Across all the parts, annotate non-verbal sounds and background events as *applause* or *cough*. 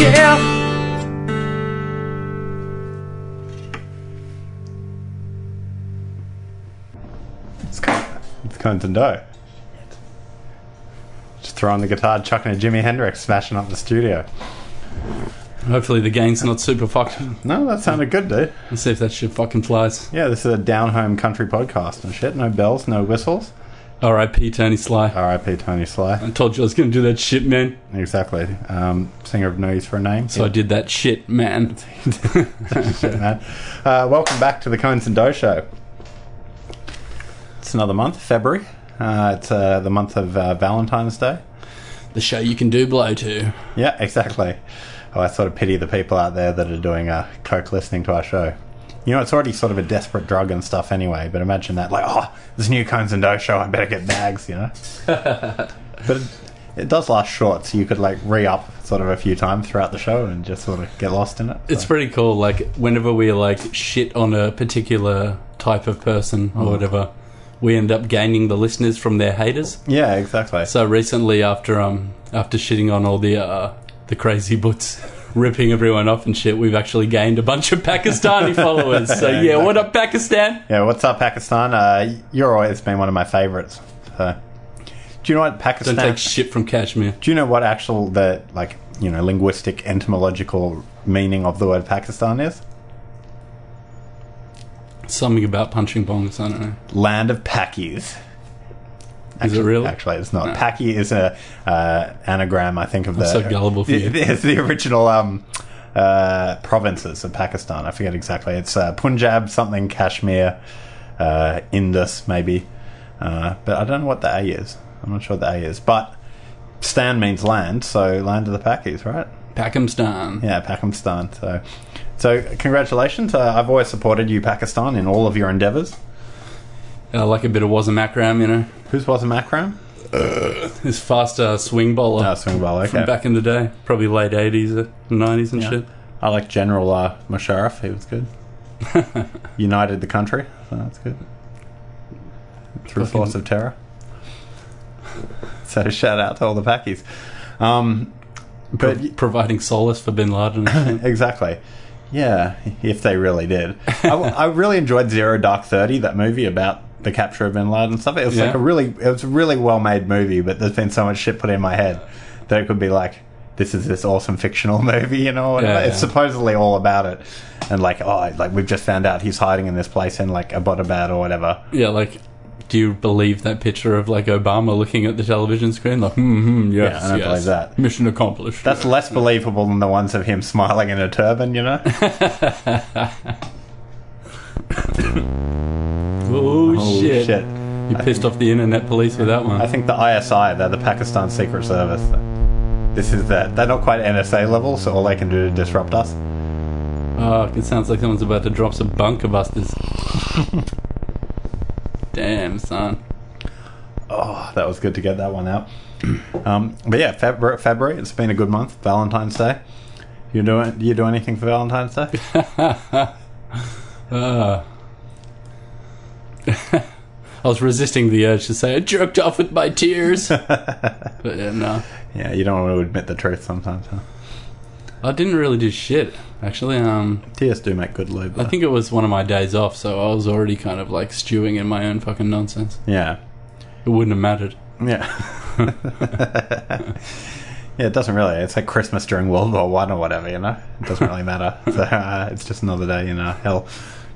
care? It's kind it's kind of dough. Just throwing the guitar, chucking a Jimi Hendrix, smashing up the studio. Hopefully the gain's not super fucked. No, that sounded good, dude. Let's see if that shit fucking flies. Yeah, this is a down home country podcast and shit. No bells, no whistles. R.I.P. Tony Sly. R.I.P. Tony Sly. I told you I was going to do that shit, man. Exactly. Um, singer of No Use for a Name. So I did that shit, man. *laughs* Shit, man. Uh, welcome back to the Conez and Doh Show. It's another month, February. Uh, it's uh, the month of uh, Valentine's Day. The show you can do blow to. Yeah, exactly. Oh, I sort of pity the people out there that are doing uh, coke listening to our show. You know, it's already sort of a desperate drug and stuff anyway. But imagine that, like, oh, this new Conez and Doh show, I better get bags, you know. *laughs* but it, it does last short, so you could like re up sort of a few times throughout the show and just sort of get lost in it. It's pretty cool. Like, whenever we like shit on a particular type of person or whatever, we end up gaining the listeners from their haters. yeah, exactly. So recently, after um after shitting on all the uh, the crazy butts, ripping everyone off and shit, we've actually gained a bunch of Pakistani *laughs* followers. So Yeah, yeah, what up, Pakistan? Yeah, what's up, Pakistan? Uh, you're always been one of my favorites. So, do you know what Pakistan? Don't take shit from Kashmir. do you know what actual the like you know linguistic etymological meaning of the word Pakistan is? Something about punching bongs. I don't know. Land of Pakis. Is it really? Actually, it's not. No. Paki is a uh, anagram, I think, of the. so gullible for *laughs* you. It's the original um, uh, provinces of Pakistan. I forget exactly. It's uh, Punjab, something, Kashmir, uh, Indus, maybe. Uh, but I don't know what the A is. I'm not sure what the A is. But Stan means land, so land of the Pakis, right? Pakistan. Yeah, Pakistan. So, so congratulations. Uh, I've always supported you, Pakistan, in all of your endeavours. I like a bit of Wasim Akram, you know. Who's Wasim Akram? Uh, His faster uh, swing bowler Oh, swing ball. Okay. from back in the day, probably late eighties, nineties, and Yeah. shit. I like General uh, Musharraf. He was good. *laughs* United the country. So that's good. Through Fucking- force of terror. So shout out to all the Packies. Um, but Pro- providing solace for Bin Laden. *laughs* exactly. Yeah, if they really did. I, I really enjoyed Zero Dark Thirty, that movie about the capture of Bin Laden and stuff. It was like a really, it was a really well made movie, but there's been so much shit put in my head that it could be like, this is this awesome fictional *laughs* movie, you know? Yeah, it's yeah. supposedly all about it, and like, oh, like we've just found out he's hiding in this place in like Abbottabad or whatever. yeah, like, do you believe that picture of like Obama looking at the television screen? Like, hmm, hmm yes, Yeah, I don't yes. believe that. Mission accomplished. That's less believable than the ones of him smiling in a turban, you know? *laughs* *coughs* oh, Oh, shit. shit. You pissed off the internet police with that one. I think the ISI, they're the Pakistan Secret Service. This is that. They're not quite NSA level, so all they can do to disrupt us. Oh, it sounds like someone's about to drop some bunker busters. *laughs* Damn, son. Oh, that was good to get that one out. *coughs* Um, but yeah, February, February, it's been a good month. Valentine's Day. You doing? Do you do anything for Valentine's Day? *laughs* Uh, *laughs* I was resisting the urge to say I jerked off with my tears, *laughs* but yeah, no, yeah, you don't want to admit the truth sometimes. Huh? I didn't really do shit. Actually, um, Tears do make good lube. I think it was one of my days off, so I was already kind of like stewing in my own fucking nonsense. Yeah, It wouldn't have mattered. yeah. *laughs* yeah, it doesn't really. It's like Christmas during World War One or whatever. You know, it doesn't really matter. So uh, it's just another day in uh, hell.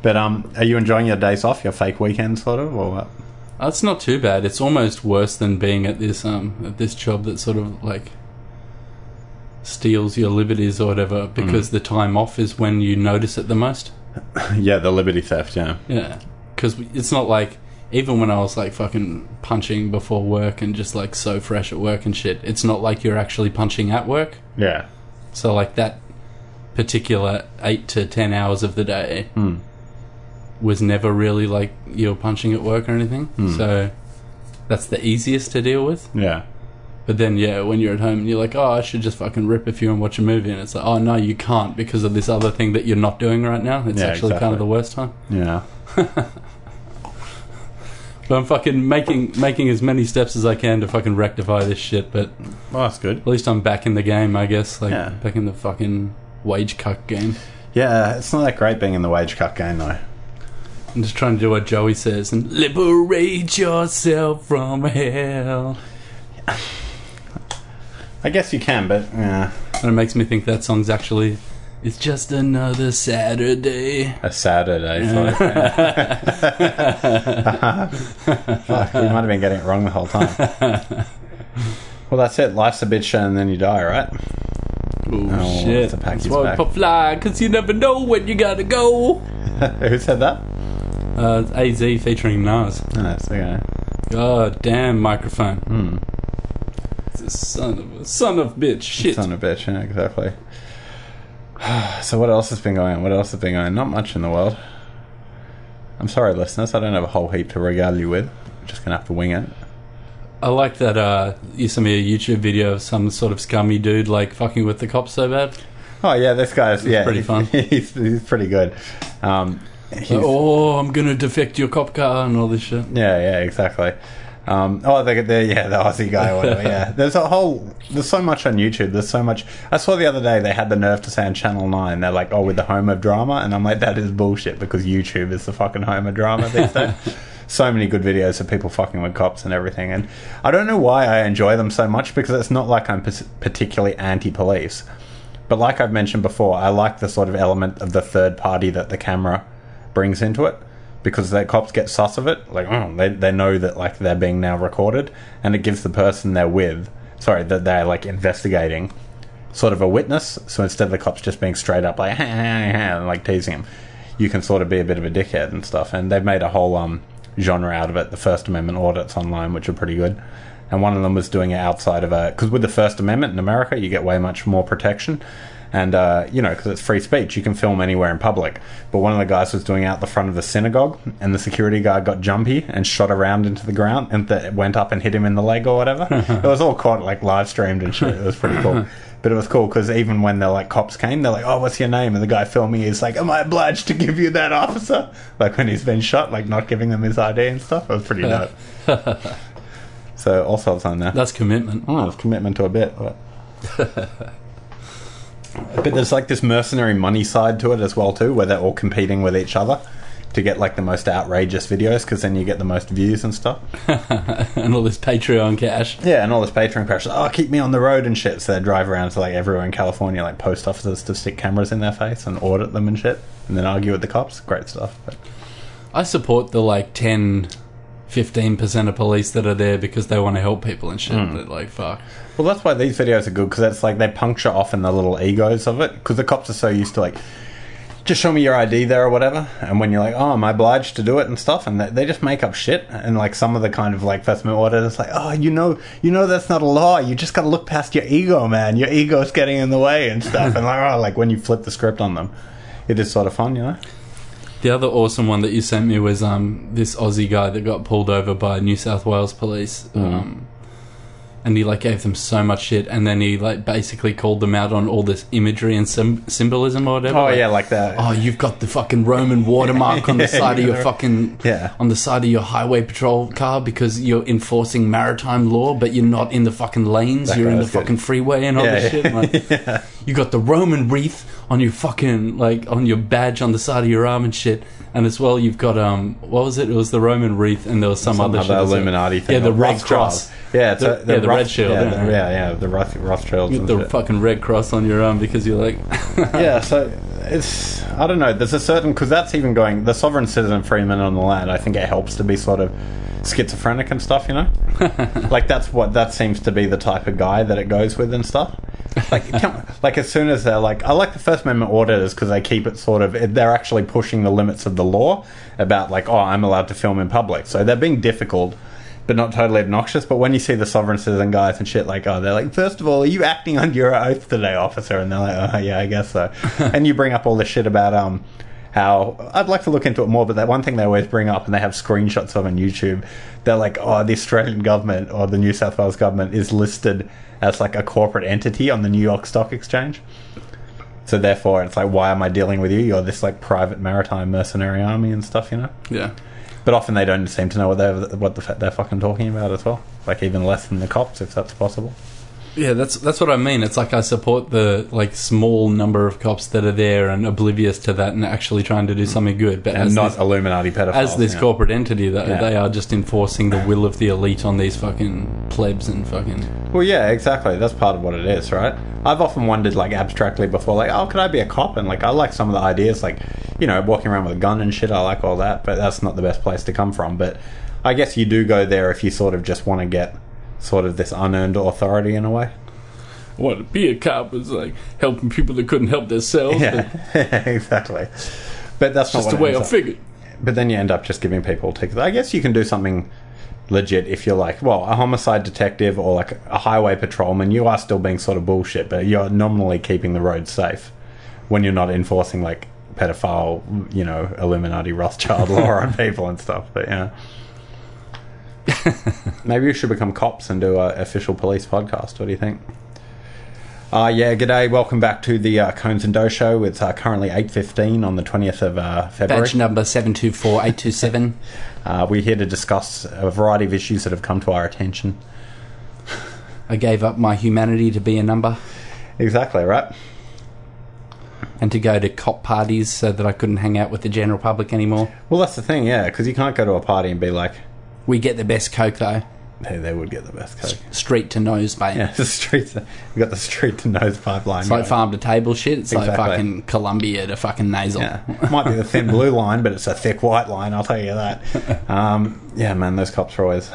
But um, are you enjoying your days off, your fake weekend, sort of, or what? That's not too bad. It's almost worse than being at this um at this job that sort of like steals your liberties or whatever because the time off is when you notice it the most. *laughs* yeah, the liberty theft. Yeah, Yeah, because it's not like even when I was like fucking punching before work and just like so fresh at work and shit. It's not like you're actually punching at work. yeah, So like that particular eight to ten hours of the day Hmm. Was never really like you're punching at work or anything. Hmm. So that's the easiest to deal with. yeah. But then yeah, when you're at home and you're like, oh, I should just fucking rip a few and watch a movie, and it's like, oh no, you can't because of this other thing that you're not doing right now. It's Yeah, actually kind of the worst time. Yeah. *laughs* But I'm fucking making making as many steps as I can to fucking rectify this shit. But Well, that's good. at least I'm back in the game, I guess. Like Yeah. back in the fucking wage cuck game. Yeah, it's not that great being in the wage cut game though. I'm just trying to do what Joey says and liberate yourself from hell. I guess you can, but yeah, And it makes me think that song's actually it's just another Saturday. a Saturday. Sort. Fuck, *laughs* *laughs* we might have been getting it wrong the whole time. Well, that's it. Life's a bitch, and then you die, right? Oh, Oh, shit. That's why we fly, cause you never know when you gotta go. *laughs* Who said that? Uh, AZ featuring Nas. Oh, that's okay. God damn microphone. Hmm. Son of a son of bitch. Shit. Son of a bitch. Yeah, exactly. *sighs* so what else has been going on? What else has been going on? Not much in the world. I'm sorry, listeners. I don't have a whole heap to regale you with. I'm just gonna have to wing it. I like that uh, you sent me a YouTube video of some sort of scummy dude like fucking with the cops so bad. Oh yeah, this guy's yeah, pretty fun. *laughs* He's, he's pretty good. Um, *laughs* oh, I'm gonna defect your cop car and all this shit. Yeah, yeah, exactly. Um, oh, the, the yeah, the Aussie guy, or whatever. Yeah, *laughs* there's a whole. There's so much on YouTube. There's so much. I saw the other day they had the nerve to say on Channel Nine they're like, "Oh, we're the home of drama," and I'm like, that is bullshit because YouTube is the fucking home of drama these days. *laughs* so many good videos of people fucking with cops and everything, and I don't know why I enjoy them so much because it's not like I'm particularly anti-police, but like I've mentioned before, I like the sort of element of the third party that the camera brings into it because the cops get sus of it. Like, oh, they, they know that like they're being now recorded, and it gives the person they're with, sorry, that they're like investigating, sort of a witness. So instead of the cops just being straight up like, *laughs* and like teasing him, you can sort of be a bit of a dickhead and stuff. And they've made a whole um genre out of it. The First Amendment audits online, which are pretty good. And one of them was doing it outside of a because with the First Amendment in America, you get way much more protection and uh, you know because it's free speech. You can film anywhere in public. But one of the guys was doing it out the front of the synagogue and the security guard got jumpy and shot around into the ground and th- went up and hit him in the leg or whatever. *laughs* It was all caught like live streamed and shit. It was pretty cool. *laughs* But it was cool because even when the like cops came they're like oh what's your name? And the guy filming is like am i obliged to give you that officer? Like when he's been shot like not giving them his id and stuff. It was pretty dope. *laughs* So all sorts on there. That's commitment. Oh, it's commitment to a bit. But. But there's like this mercenary money side to it as well too, where they're all competing with each other to get like the most outrageous videos, because then you get the most views and stuff. *laughs* and all this Patreon cash. Yeah, and all this Patreon cash. Oh, keep me on the road and shit. So they drive around to like everywhere in California, like post offices, to stick cameras in their face and audit them and shit, and then argue with the cops. Great stuff. But I support the like 10, 15% of police that are there because they want to help people and shit. Hmm. But like, fuck. Well, that's why these videos are good because it's like they puncture often the little egos of it because the cops are so used to like just show me your ID there or whatever. And when you're like, oh, am I obliged to do it and stuff? And they, they just make up shit. And like some of the kind of like First Amendment order is like, oh, you know, you know that's not a law. You just got to look past your ego, man. Your ego's getting in the way and stuff. *laughs* and like, oh, like when you flip the script on them, it is sort of fun, you know. The other awesome one that you sent me was um, this Aussie guy that got pulled over by New South Wales police. Um, and he like gave them so much shit, and then he like basically called them out on all this imagery and sim- symbolism or whatever. Oh Like, yeah, like that. Oh, you've got the fucking Roman watermark on the *laughs* Yeah, side of your fucking Yeah. on the side of your highway patrol car because you're enforcing maritime law, but you're not in the fucking lanes. That you're in the good. fucking freeway and all Yeah, this shit. Like, *laughs* You got the Roman wreath on your fucking like on your badge on the side of your arm and shit. And as well, you've got um, what was it? It was the Roman wreath, and there was some, Some other, other. Illuminati thing. Yeah, the Red Rothschild. Cross. Yeah, it's The- a, yeah, the Roth- Red Shield, Yeah, yeah. the- yeah, yeah, the Roth, Rothschilds. You and got the shit. fucking red cross on your arm because you're like, *laughs* yeah, so it's I don't know. There's a certain because that's even going the sovereign citizen free men on the land. I think it helps to be sort of schizophrenic and stuff. You know, *laughs* like that's what that seems to be the type of guy that it goes with and stuff. Like, like as soon as they're like, I like the First Amendment auditors because they keep it sort of. They're actually pushing the limits of the law about like, oh, I'm allowed to film in public. So they're being difficult. But not totally obnoxious. But when you see the sovereign citizen guys and shit, like, oh, they're like, first of all, are you acting under your oath today, officer? And they're like, oh, yeah, I guess so. *laughs* and you bring up all this shit about um, how I'd like to look into it more, but that one thing they always bring up, and they have screenshots of on YouTube, they're like, oh, the Australian government or the New South Wales government is listed as like a corporate entity on the New York Stock Exchange. So therefore, it's like, why am I dealing with you? You're this like private maritime mercenary army and stuff, you know. yeah. But often they don't seem to know what they're what the, they're fucking talking about as well. Like even less than the cops, if that's possible. Yeah, that's that's what I mean. It's like I support the like small number of cops that are there and oblivious to that and actually trying to do mm. something good. But And as not this, Illuminati pedophiles. as this yeah. corporate entity, that Yeah. they are just enforcing the will of the elite on these fucking plebs and fucking. Well, yeah, exactly. That's part of what it is, right? I've often wondered, like, abstractly before, like, oh, could I be a cop? And, like, I like some of the ideas, like, you know, walking around with a gun and shit. I like all that, but that's not the best place to come from. But I guess you do go there if you sort of just want to get sort of this unearned authority in a way. What to be a cop was like helping people that couldn't help themselves. Yeah, *laughs* exactly. But that's just not the way I up- figured. But then you end up just giving people tickets. I guess you can do something legit if you're like, well, a homicide detective or like a highway patrolman. You are still being sort of bullshit, but you're nominally keeping the roads safe when you're not enforcing like pedophile, you know, Illuminati Rothschild *laughs* law on people and stuff. But yeah. *laughs* Maybe we should become cops and do an official police podcast. What do you think? Uh, yeah, g'day. Welcome back to the uh, Conez and Doh show. It's uh, currently 8.15 on the 20th of uh, February. Badge number seven two four eight two seven. *laughs* Uh, we're here to discuss a variety of issues that have come to our attention. I gave up my humanity to be a number Exactly, right? and to go to cop parties so that I couldn't hang out with the general public anymore. Well, that's the thing, yeah, because you can't go to a party and be like, We get the best coke though. hey, they would get the best coke. Street to nose, mate. Yeah, *laughs* the streets. We got the street to nose pipeline. It's like going. farm to table shit. It's like Exactly. fucking Columbia to fucking nasal. Yeah, might be the thin blue *laughs* line, but it's a thick white line. I'll tell you that. *laughs* Um, yeah, man, those cops are always.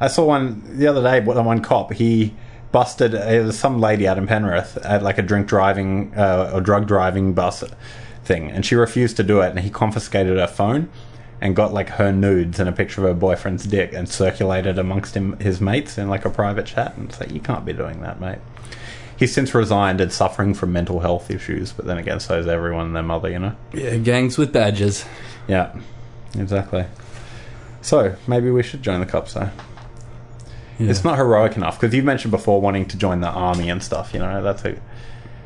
I saw one the other day. One one cop he busted. It was some lady out in Penrith at like a drink driving uh, or drug driving bus thing, and she refused to do it. And he confiscated her phone and got like her nudes and a picture of her boyfriend's dick and circulated amongst him his mates in like a private chat. And it's like you can't be doing that, mate. He's since resigned and suffering from mental health issues, but then again, so is everyone and their mother, you know. Yeah, gangs with badges. Yeah, exactly. So maybe we should join the cops, though. Yeah. It's not heroic enough because you've mentioned before wanting to join the army and stuff. You know, that's a.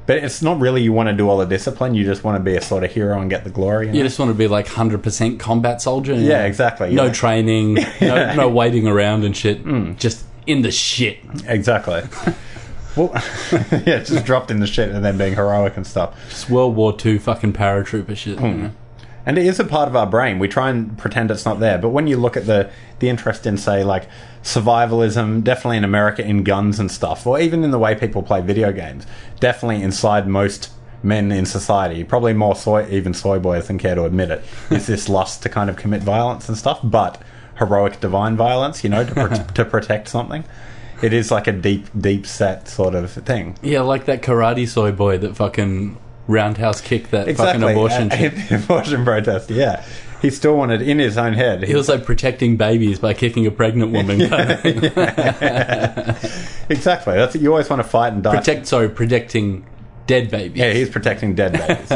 But it's not really you want to do all the discipline. You just want to be a sort of hero and get the glory. You know? You just want to be like hundred percent combat soldier. Yeah, know? exactly. No yeah. training. Hmm. *laughs* no, no waiting around and shit. Just in the shit. exactly. *laughs* well, *laughs* yeah, just dropped in the shit and then being heroic and stuff. Just World War Two fucking paratrooper shit. Hmm. you know? And it is a part of our brain. We try and pretend it's not there. But when you look at the the interest in, say, like survivalism, definitely in America in guns and stuff, or even in the way people play video games, definitely inside most men in society, probably more soy, even soy boys than care to admit it, *laughs* is this lust to kind of commit violence and stuff, but heroic divine violence, you know, to, pro- *laughs* to protect something. It is like a deep, deep set sort of thing. Yeah, like that karate soy boy that fucking roundhouse kicked that fucking abortion Uh, *laughs* shit. abortion protest, yeah. He still wanted, in his own head, He was like protecting babies by kicking a pregnant woman. *laughs* Exactly. That's you always want to fight and die. Protect, sorry, protecting dead babies. yeah, he's protecting dead babies.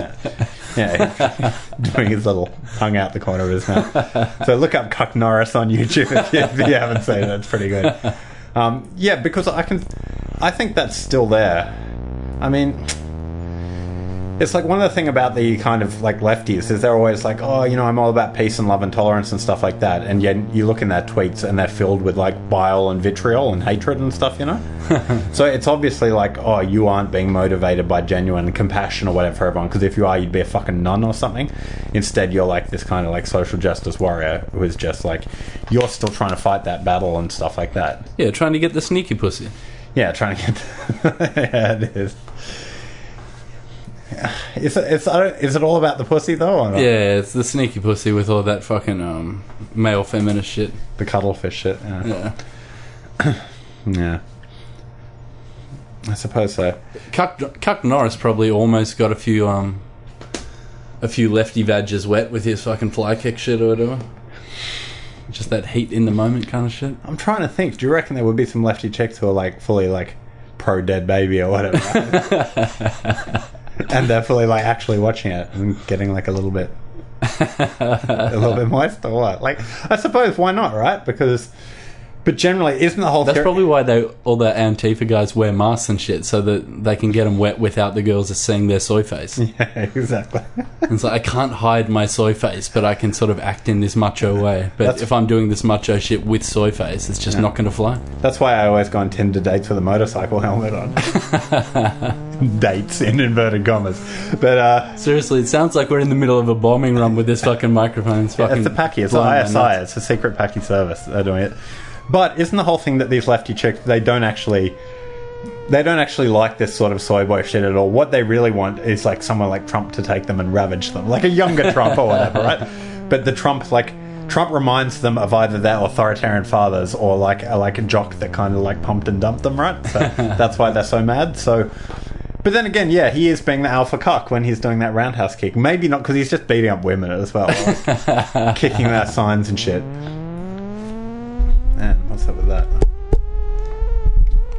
Yeah, *laughs* doing his little tongue out the corner of his mouth. So look up Cuck Norris on YouTube if *laughs* you, if you haven't seen it. It's pretty good. Um, yeah, because I can, I think that's still there. I mean, it's like one of the thing about the kind of like lefties is they're always like, oh, you know, I'm all about peace and love and tolerance and stuff like that. And yet you look in their tweets and they're filled with like bile and vitriol and hatred and stuff, you know. *laughs* so it's obviously like, oh, you aren't being motivated by genuine compassion or whatever for everyone. Because if you are, you'd be a fucking nun or something. Instead, you're like this kind of like social justice warrior who is just like, you're still trying to fight that battle and stuff like that. Yeah, trying to get the sneaky pussy. Yeah, trying to get. *laughs* yeah, it is. *sighs* Is it, it's, I don't, is it all about the pussy though? Or not? Yeah, it's the sneaky pussy with all that fucking um, male feminist shit. The cuddlefish shit. Yeah. Yeah. *clears throat* yeah. I suppose so. Cuck, Cuck Norris probably almost got a few um, a few lefty badges wet with his fucking fly kick shit or whatever. Just that heat in the moment kind of shit. I'm trying to think. Do you reckon there would be some lefty chicks who are like fully like pro dead baby or whatever? *laughs* and they're like actually watching it and getting like a little bit *laughs* a little bit moist or what? Like I suppose why not, right? Because but generally isn't the whole That's theory- probably why they all the Antifa guys wear masks and shit, so that they can get them wet without the girls seeing their soy face. *laughs* Yeah, exactly. It's like I can't hide my soy face, but I can sort of act in this macho way. But That's- if I'm doing this macho shit with soy face, it's just not going to fly. That's why I always go on Tinder dates with a motorcycle helmet on. *laughs* dates in inverted commas. But uh Seriously, it sounds like we're in the middle of a bombing run with this fucking microphone. It's fucking It's the Packy. It's the ISI. It's a secret Packy service. They're doing it. But isn't the whole thing that these lefty chicks they don't actually they don't actually like this sort of soy boy shit at all. What they really want is like someone like Trump to take them and ravage them, like a younger *laughs* Trump or whatever, right? But the Trump like Trump reminds them of either their authoritarian fathers or like a, like a jock that kind of like pumped and dumped them, right? So *laughs* that's why they're so mad. So. But then again, yeah, he is being the alpha cock when he's doing that roundhouse kick. Maybe not because he's just beating up women as well, like, *laughs* kicking their signs and shit. What's up with that?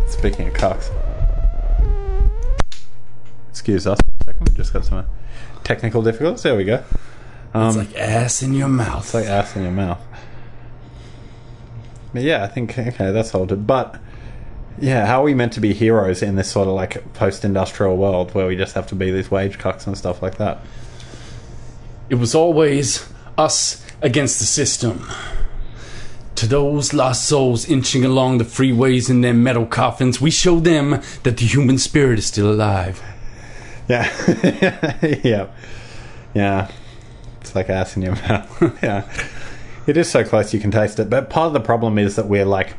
Speaking of cocks, excuse us for a second. We just got some uh, technical difficulties. There we go. Um, It's like ass in your mouth. it's like ass in your mouth. But yeah, I think okay, that's halted. But yeah, how are we meant to be heroes in this sort of like post-industrial world where we just have to be these wage cocks and stuff like that? It was always us against the system. To those lost souls inching along the freeways in their metal coffins, we show them that the human spirit is still alive. Yeah, *laughs* yeah, yeah. It's like ass in your mouth. *laughs* yeah, it is so close you can taste it. But part of the problem is that we're like,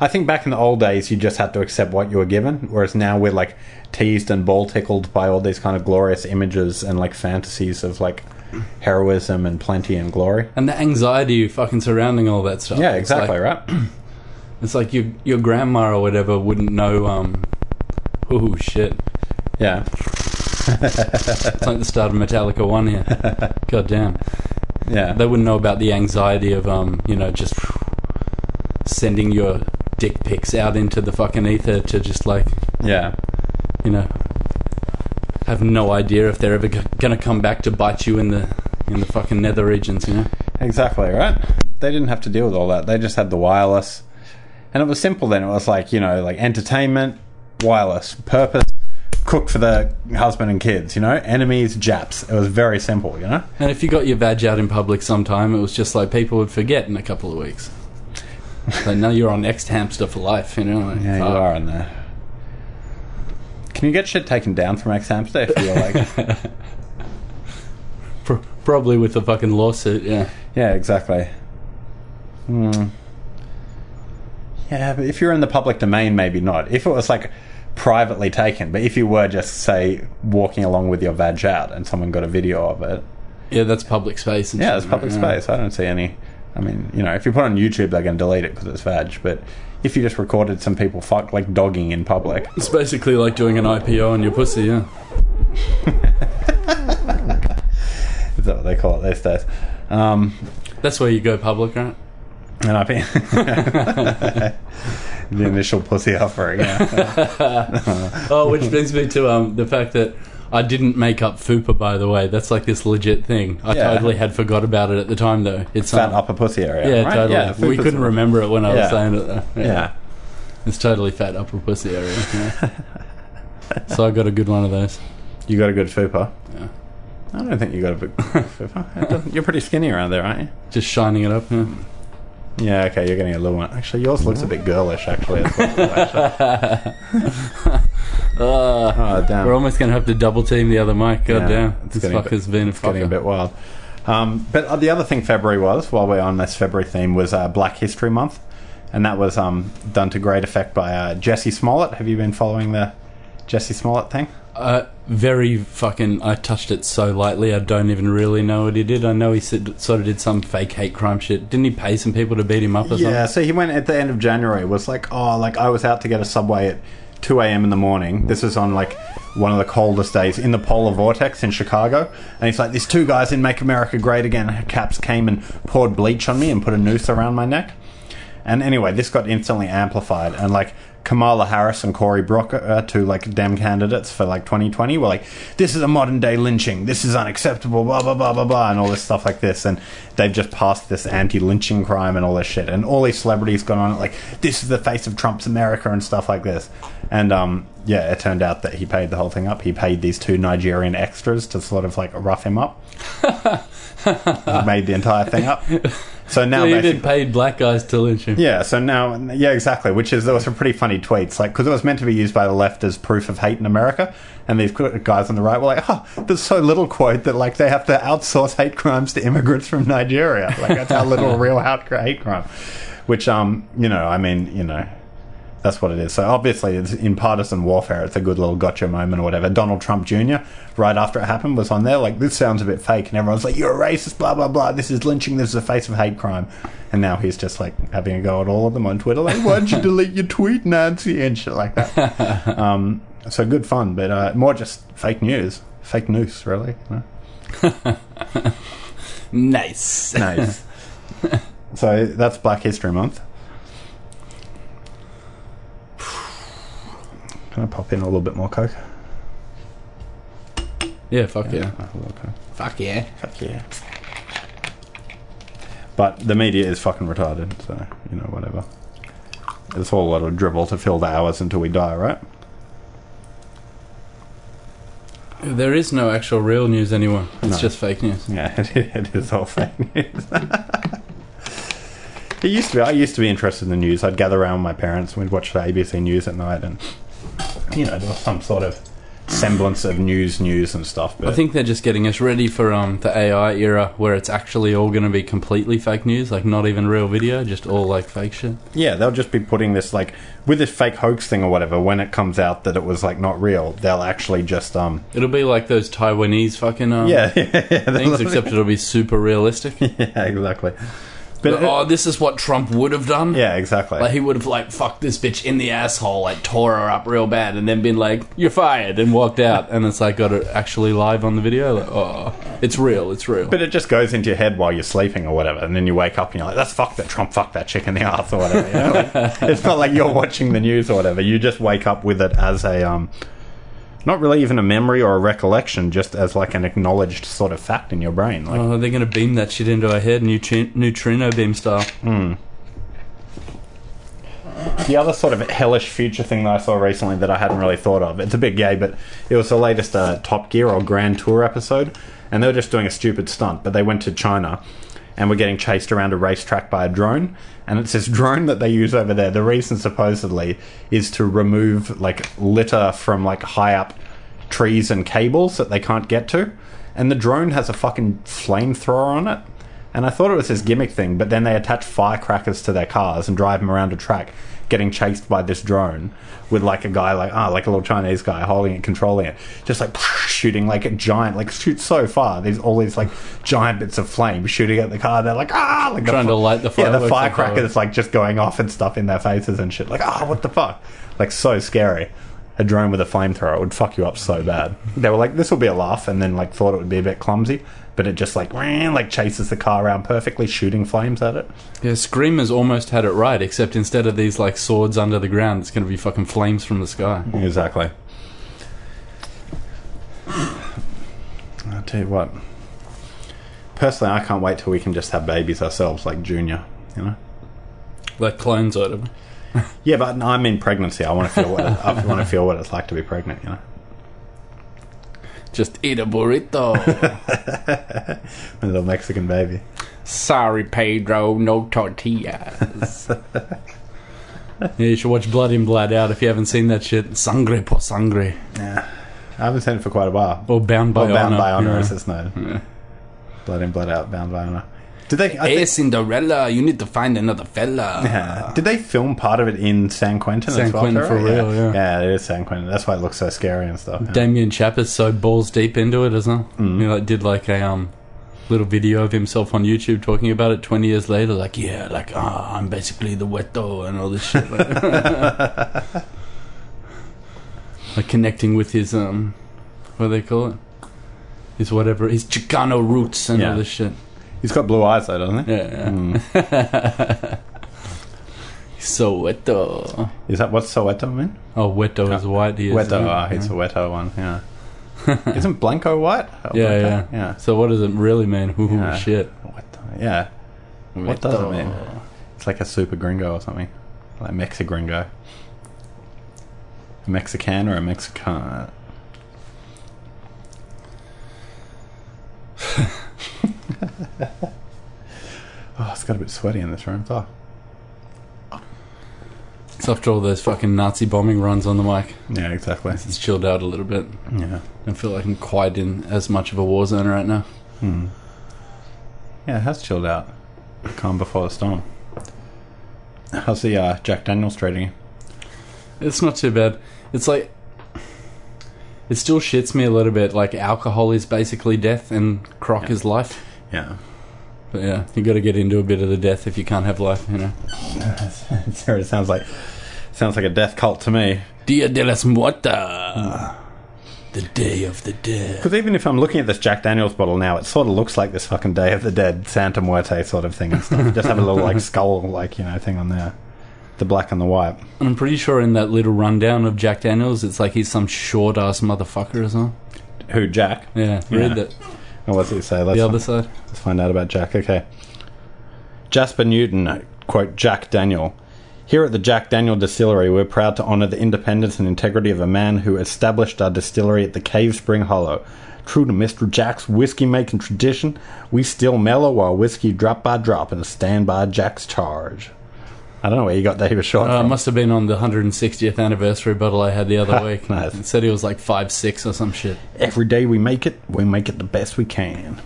I think back in the old days you just had to accept what you were given, whereas now we're like teased and ball tickled by all these kind of glorious images and like fantasies of like heroism and plenty and glory. And the anxiety fucking surrounding all that stuff. Yeah, It's exactly like- right. *clears throat* It's like your your grandma or whatever wouldn't know. Um, oh shit! Yeah, It's like the start of Metallica One here. *laughs* God damn! yeah. They wouldn't know about the anxiety of um, you know, just sending your dick pics out into the fucking ether to just like yeah. you know have no idea if they're ever g- gonna come back to bite you in the in the fucking nether regions. You know. Exactly, right? They didn't have to deal with all that. They just had the wireless. And it was simple then. It was like, you know, like entertainment, wireless, purpose, cook for the husband and kids, you know, enemies, Japs. It was very simple, you know? And if you got your vag out in public sometime, it was just like people would forget in a couple of weeks. so now you're on X Hamster for life, you know. Like, Yeah, you are in there. Can you get shit taken down from X Hamster if you're like. *laughs* Pro- probably with a fucking lawsuit, yeah. yeah, exactly. Hmm. Yeah, but if you're in the public domain, maybe not. If it was like privately taken, but if you were just, say, walking along with your vag out and someone got a video of it, Yeah, that's public space. And Yeah, it's public right? Space. I don't see any. I mean, you know, if you put it on YouTube, they're going to delete it because it's vag. But if you just recorded some people fuck like dogging in public, It's basically like doing an IPO on your pussy, yeah. *laughs* is that what they call it these days? Um, That's where you go public, right? An IPO. *laughs* the initial pussy offering. Yeah. *laughs* Oh, which brings me to um, the fact that I didn't make up FUPA, by the way. That's like this legit thing. I Yeah. totally had forgot about it at the time, though. It's Fat um, upper pussy area. Yeah, right? totally. we Fupa's- couldn't remember it when I was Yeah. saying it. Though. Yeah, It's totally fat upper pussy area. yeah. *laughs* so I got a good one of those. You got a good fupa. Yeah. I don't think you got a big *laughs* fupa. It doesn't- You're pretty skinny around there, aren't you? Just shining it up. Yeah. Yeah, okay, you're getting a little one. Actually, yours looks a bit girlish, actually. as well, actually. Uh, Oh, damn. we're almost going to have to double team the other mic. God Yeah, damn. it's This getting a fucker's been a It's getting a fucker. bit wild. Um, but uh, the other thing February was, while we're on this February theme, was uh, Black History Month. And that was um, done to great effect by uh, Jussie Smollett. Have you been following the Jussie Smollett thing? Uh, very fucking. I touched it so lightly. I don't even really know what he did. I know he said, sort of did some fake hate crime shit. Didn't he pay some people to beat him up or something? Yeah, so he went at the end of January. Was like, oh, like I was out to get a subway at two a.m. in the morning. This is on like one of the coldest days in the polar vortex in Chicago. And he's like, these two guys in Make America Great Again caps came and poured bleach on me and put a noose around my neck. And anyway, this got instantly amplified, and like Kamala Harris and Cory Booker, uh, two like dem candidates for like 2020, were like, "This is a modern day lynching. This is unacceptable." Blah blah blah blah blah, and all this stuff like this. And they've just passed this anti-lynching crime and all this shit. And all these celebrities gone on it like, "This is the face of Trump's America" and stuff like this. And um, yeah, it turned out that he paid the whole thing up. He paid these two Nigerian extras to sort of like rough him up. *laughs* he made the entire thing up. So now So *laughs* he even paid black guys to lynch him. yeah, so now, yeah, exactly. Which is there were some pretty funny tweets, like because it was meant to be used by the left as proof of hate in America, and these guys on the right were like, "Oh, there's so little quote that like they have to outsource hate crimes to immigrants from Nigeria. Like that's how little *laughs* real hate crime." Which, um, you know, I mean, you know, that's what it is. So obviously, it's in partisan warfare, it's a good little gotcha moment or whatever. Donald Trump Jr. right after it happened was on there like this sounds a bit fake, and everyone's like, "You're a racist," blah blah blah. This is lynching. This is a face of hate crime. And now he's just like having a go at all of them on Twitter, like, why don't you delete your tweet, Nancy?" and shit like that. *laughs* um, so good fun, but uh, more just fake news, fake news, really. You know? *laughs* Nice. Nice. *laughs* so that's Black History Month. Can I pop in a little bit more coke? Yeah, fuck yeah. Little coke. Fuck yeah. Fuck yeah. But the media is fucking retarded, so you know whatever. It's all a lot of dribble to fill the hours until we die, right? There is no actual real news anymore. It's No. just fake news. Yeah, *laughs* it, it is all fake news. *laughs* it used to be. I used to be interested in the news. I'd gather around with my parents and we'd watch the ABC News at night, and you know there was some sort of semblance of news, news and stuff. But I think they're just getting us ready for um, the AI era where it's actually all going to be completely fake news, like not even real video, just all like fake shit. yeah, they'll just be putting this like with this fake hoax thing or whatever. When it comes out that it was like not real, they'll actually just um It'll be like those Taiwanese fucking um, yeah *laughs* yeah yeah, things, except it'll be super realistic. *laughs* yeah exactly. But oh, this is what Trump would have done. yeah, exactly. Like he would have like fucked this bitch in the asshole, like tore her up real bad, and then been like, "You're fired," and walked out. And it's like got it actually live on the video. Like, oh, it's real. It's real. But it just goes into your head while you're sleeping or whatever, and then you wake up and you're like, "That's fuck that Trump fucked that chick in the ass" or whatever. You know? like, *laughs* it's not like you're watching the news or whatever. You just wake up with it as a um, not really even a memory or a recollection, just as like an acknowledged sort of fact in your brain. Like, oh, they're gonna beam that shit into our head, neutri- neutrino beam style. the other sort of hellish future thing that I saw recently that I hadn't really thought of. It's a bit gay, but it was the latest uh, Top Gear or Grand Tour episode, and they were just doing a stupid stunt. But they went to China and were getting chased around a racetrack by a drone. And it's this drone that they use over there. The reason supposedly is to remove like litter from like high up trees and cables that they can't get to. And the drone has a fucking flamethrower on it. And I thought it was this gimmick thing, but then they attach firecrackers to their cars and drive them around a track, getting chased by this drone with like a guy like ah like a little Chinese guy holding it, controlling it, just like *laughs* shooting like a giant like shoots so far. There's all these like giant bits of flame shooting at the car. They're like ah like the Trying to light the fire. yeah the firecracker is like just going off and stuff in their faces and shit. Like ah what the fuck like so scary. A drone with a flamethrower would fuck you up so bad. They were like, "This will be a laugh," and then like thought it would be a bit clumsy, but it just like like chases the car around perfectly, shooting flames at it. Yeah, Screamers almost had it right, except instead of these like swords under the ground, it's gonna be fucking flames from the sky. Exactly. *sighs* I'll tell you what. Personally, I can't wait till we can just have babies ourselves, like Junior. You know? Like clones out *laughs* of. Yeah, but I'm in pregnancy. I want to feel what it, I want to feel what it's like to be pregnant. You know, Just eat a burrito. *laughs* a little Mexican baby. Sorry, Pedro, no tortillas. *laughs* yeah, you should watch Blood In, Blood Out if you haven't seen that shit. Sangre por sangre. Yeah, I haven't seen it for quite a while. Or Bound by Well, Bound Honor. by Honor, yeah. as it's known. Yeah. Blood in, blood out. Bound by Honor. Did they? I Hey, think, Cinderella, you need to find another fella. yeah. Did they film part of it in San Quentin San as well? Quentin for real, yeah. Yeah, it is San Quentin. That's why it looks so scary and stuff. yeah. Damian Chapa's so balls deep into it, isn't well. Mm. He like did like a um little video of himself on YouTube talking about it 20 years later. Like, yeah, like ah, I'm basically the weto and all this shit. Like, *laughs* like connecting with his um, what do they call it? His whatever, his Chicano roots and all this shit. He's got blue eyes though, doesn't he? Yeah, yeah. *laughs* Mm. so weto. Is that what Soweto mean? Oh, weto is white. He Weto. yeah. Ah, it's a Weto one. Yeah. *laughs* Isn't Blanco white? Oh, Yeah, Blanco? yeah. yeah. So what does it really mean? Ooh, Yeah. shit. Weto. Yeah. What does it mean? It's like a super gringo or something. Like Mexi gringo. A Mexican or a Mexican? *laughs* oh, it's got a bit sweaty in this room. Oh. It's after all those fucking Nazi bombing runs on the mic. Yeah, exactly. It's chilled out a little bit. Yeah. Don't feel like I'm quite in as much of a war zone right now. Hmm. Yeah, it has chilled out. Calm before the storm. How's the uh, Jack Daniels trading? It's not too bad. It's like it still shits me a little bit. Like alcohol is basically death, and croc Yeah. is life. Yeah. But yeah, you got to get into a bit of the death if you can't have life. You know. *laughs* it sounds like sounds like a death cult to me. Dia de las Muertas. The Day of the Dead. Because even if I'm looking at this Jack Daniels bottle now, it sort of looks like this fucking Day of the Dead Santa Muerte sort of thing and stuff. Just have a little like skull like you know thing on there, the black and the white. I'm pretty sure in that little rundown of Jack Daniels, it's like he's some short ass motherfucker or something. Who Jack? Yeah, Yeah. read that. Oh, what's it say? Let's, The other side. let's find out about Jack. Okay. Jasper Newton, uh, quote Jack Daniel. Here at the Jack Daniel Distillery, we're proud to honour the independence and integrity of a man who established our distillery at the Cave Spring Hollow. True to Mr. Jack's whiskey making tradition, we still mellow our whiskey drop by drop and stand by Jack's charge. I don't know where you got that he was short Uh, it from. must have been on the 160th anniversary bottle I had the other *laughs* week. Nice. It said he was like five six or some shit. Every day we make it, we make it the best we can.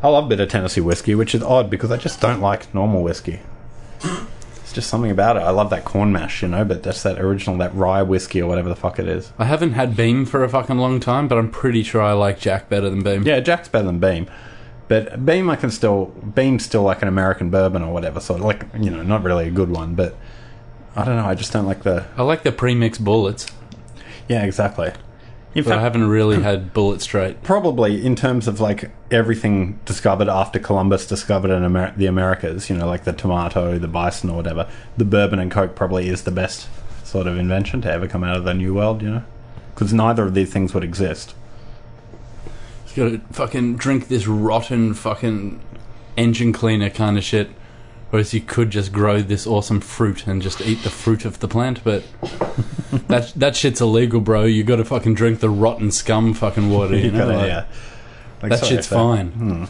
I love a bit of Tennessee whiskey, which is odd because I just don't like normal whiskey. It's just something about it. I love that corn mash, you know, but that's that original, that rye whiskey or whatever the fuck it is. I haven't had Beam for a fucking long time, but I'm pretty sure I like Jack better than Beam. Yeah, Jack's better than Beam. But Beam, I can still. Beam's still like an American bourbon or whatever, sort of like, you know, not really a good one, but I don't know, I just don't like the. I like the pre-mixed bullets, Yeah, exactly. In but I haven't really had bullet straight. probably in terms of like everything discovered after Columbus discovered in Amer- the Americas, you know, like the tomato, the bison, or whatever, the bourbon and coke probably is the best sort of invention to ever come out of the New World, you know, because neither of these things would exist. Just gotta fucking drink this rotten fucking engine cleaner kind of shit. Whereas you could just grow this awesome fruit and just eat the fruit of the plant, but *laughs* that that shit's illegal, bro. You got to fucking drink the rotten scum fucking water. *laughs* You, You know, gotta- like, yeah. Like, that shit's that- fine. Hmm.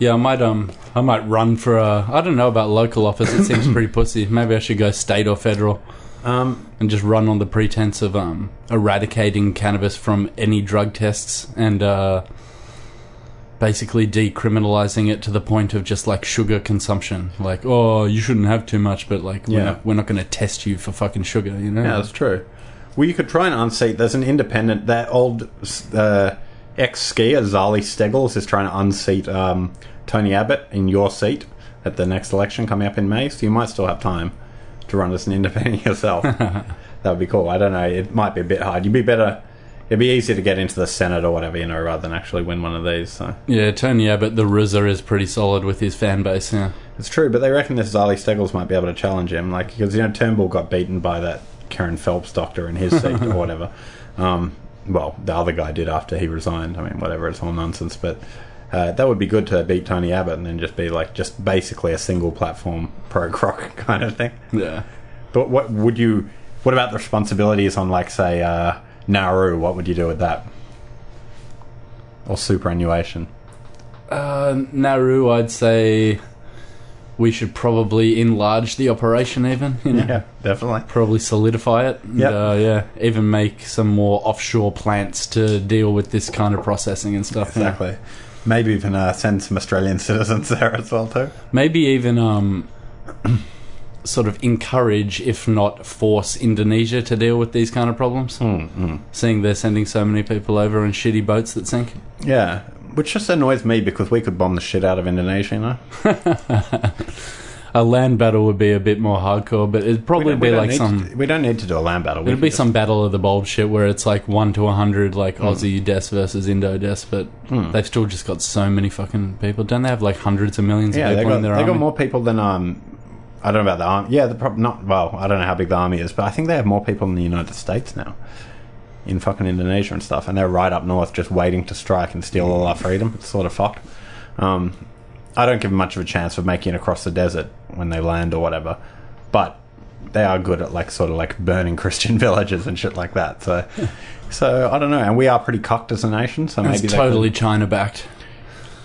Yeah, I might um, I might run for a. I don't know about local office. It seems *clears throat* pretty pussy. Maybe I should go state or federal Um, and just run on the pretense of um, eradicating cannabis from any drug tests and uh, basically decriminalizing it to the point of just like sugar consumption. Like, oh, you shouldn't have too much, but like, we're Yeah. not, we're not going to test you for fucking sugar. You know? Yeah, that's true. Well, you could try and unseat. There's an independent. That old uh, ex skier Zali Steggall is trying to unseat um, Tony Abbott in your seat at the next election coming up in May. So you might still have time to run as an independent *laughs* yourself. *laughs* that would be cool. I don't know. It might be a bit hard. You'd be better. It'd be easier to get into the Senate or whatever, you know, rather than actually win one of these. So Yeah, Tony Abbott, the RZA, is pretty solid with his fan base. Yeah. it's true, but they reckon this Zali Steggall might be able to challenge him, like because you know Turnbull got beaten by that Kerryn Phelps doctor in his seat or *laughs* whatever. Um, well, the other guy did after he resigned. I mean, whatever, it's all nonsense. But Uh, that would be good to beat Tony Abbott and then just be like just basically a single platform pro *laughs* croc kind of thing. Yeah. But what would you? What about the responsibilities on like say uh, Nauru? What would you do with that? Or superannuation? Uh, Nauru, I'd say we should probably enlarge the operation even. You know? *laughs* Yeah, definitely. Probably solidify it. And, Yep. uh, yeah. Even make some more offshore plants to deal with this kind of processing and stuff. you know. Exactly. Maybe even uh, send some Australian *laughs* citizens there as well too. Maybe even um, *clears throat* sort of encourage, if not force, Indonesia to deal with these kind of problems. Hmm, Seeing they're sending so many people over in shitty boats that sink. Yeah, which just annoys me because we could bomb the shit out of Indonesia. You know, *laughs* A land battle would be a bit more hardcore, but it'd probably be don't like need some. To, we don't need to do a land battle. We It'd can be just- some battle of the bulge shit where it's like one to a hundred, like Aussie deaths versus Indo deaths, but they've still just got so many fucking people. Don't they have like hundreds of millions Yeah, of they people got in their they army? got more people than um. I don't know about the army. Yeah, the prob- not well. I don't know how big the army is, but I think they have more people in the United States now, in fucking Indonesia and stuff, and they're right up north, just waiting to strike and steal all our freedom. It's sort of fucked. Um, I don't give them much of a chance of making it across the desert when they land or whatever, but they are good at like sort of like burning *laughs* Christian villages and shit like that. So, *laughs* so I don't know, and we are pretty cocked as a nation. So maybe it's could- totally China backed.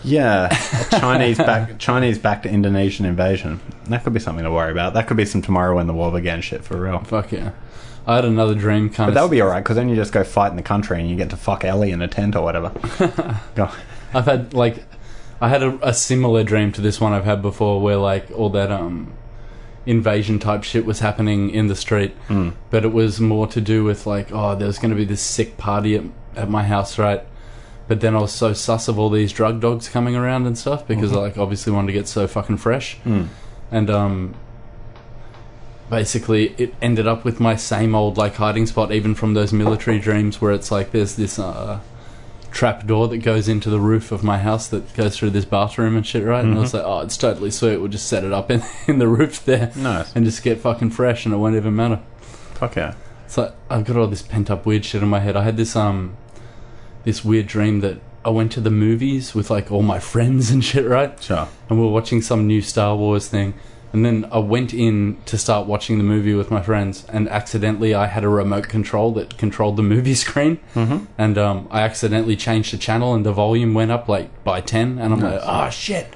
yeah, *laughs* Chinese back Chinese backed to Indonesian invasion. That could be something to worry about. That could be some tomorrow when the war began shit for real. Fuck yeah. I had another dream kind But of. that would be alright because then you just go fight in the country and you get to fuck Ellie in a tent or whatever. I've had like I had a, a similar dream to this one I've had before, where like all that um invasion type shit was happening in the street, Hmm. but it was more to do with like oh, there's going to be this sick party at, at my house, right? But then I was so sus of all these drug dogs coming around and stuff because I like obviously wanted to get so fucking fresh, and um. Basically, it ended up with my same old like hiding spot, even from those military dreams, where it's like there's this uh, trap door that goes into the roof of my house that goes through this bathroom and shit, right? And I was like, oh, it's totally sweet. We'll just set it up in, *laughs* in the roof there Nice. and just get fucking fresh and it won't even matter. Fuck yeah. It's like, I've got all this pent up weird shit in my head. I had this, um, this weird dream that I went to the movies with like all my friends and shit, right? Sure. and we were watching some new Star Wars thing. And then I went in to start watching the movie with my friends, and accidentally I had a remote control that controlled the movie *laughs* screen, mm-hmm. and um, I accidentally changed the channel, and the volume went up like by ten, and I'm like, oh shit!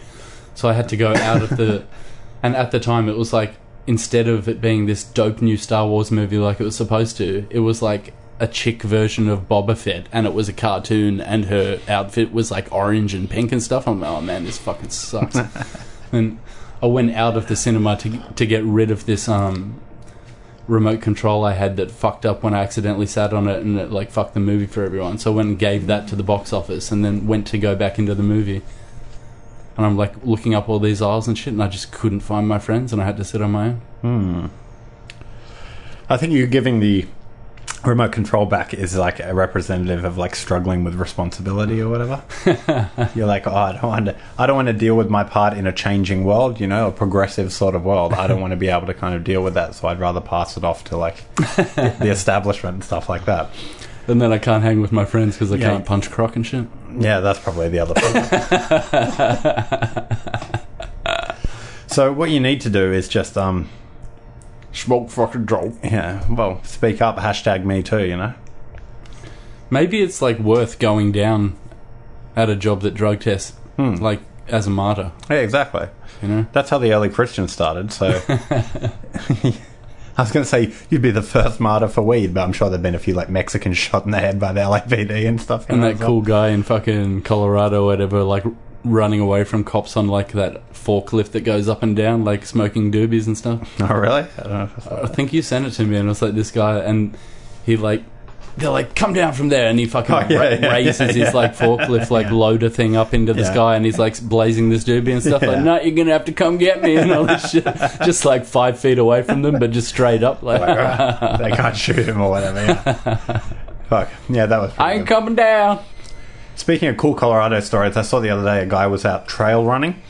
So I had to go out of the, *laughs* and at the time it was like instead of it being this dope new Star Wars movie like it was supposed to, it was like a chick version of Boba Fett, and it was a cartoon, and her outfit was like orange and pink and stuff. I'm like, oh man, this fucking sucks. *laughs* and I went out of the cinema to to get rid of this um remote control I had that fucked up when I accidentally sat on it and it like fucked the movie for everyone. So I went and gave that to the box office and then went to go back into the movie. And I'm like looking up all these aisles and shit and I just couldn't find my friends and I had to sit on my own. Hmm. I think you're giving the remote control back is like a representative of like struggling with responsibility or whatever. *laughs* you're like, oh, I don't want to. I don't want to deal with my part in a changing world. You know, a progressive sort of world. I don't want to be able to kind of deal with that. So I'd rather pass it off to like *laughs* the establishment and stuff like that. And then I can't hang with my friends because I Yeah. can't punch croc and shit. Yeah, that's probably the other thing. *laughs* so what you need to do is just um Smoke fucking Joe. yeah well speak up hashtag me too you know Maybe it's like worth going down at a job that drug tests, hmm. like as a martyr. yeah exactly You know, that's how the early Christians started so *laughs* *laughs* I was going to say you'd be the first martyr for weed but I'm sure there've been a few like Mexicans *laughs* shot in the head by the LAPD and stuff and know, that as well. cool guy in fucking Colorado, whatever, like running away from cops on like that forklift that goes up and down, like smoking doobies and stuff. *laughs* oh really I don't know if I saw I think you sent it to me, and it was like this guy, and he like. They're like, come down from there, and he fucking *laughs* Oh, yeah, ra- yeah, raises yeah, his yeah. like forklift like *laughs* loader thing up into the Yeah. sky, and he's like blazing this doobie and stuff. Yeah. Like, no, you're gonna have to come get me and all this shit. Just like five feet away from them, but just straight up. Like, they can't shoot him or whatever yeah. fuck yeah that was pretty I ain't good. coming down. Speaking of cool Colorado stories, I saw the other day a guy was out trail running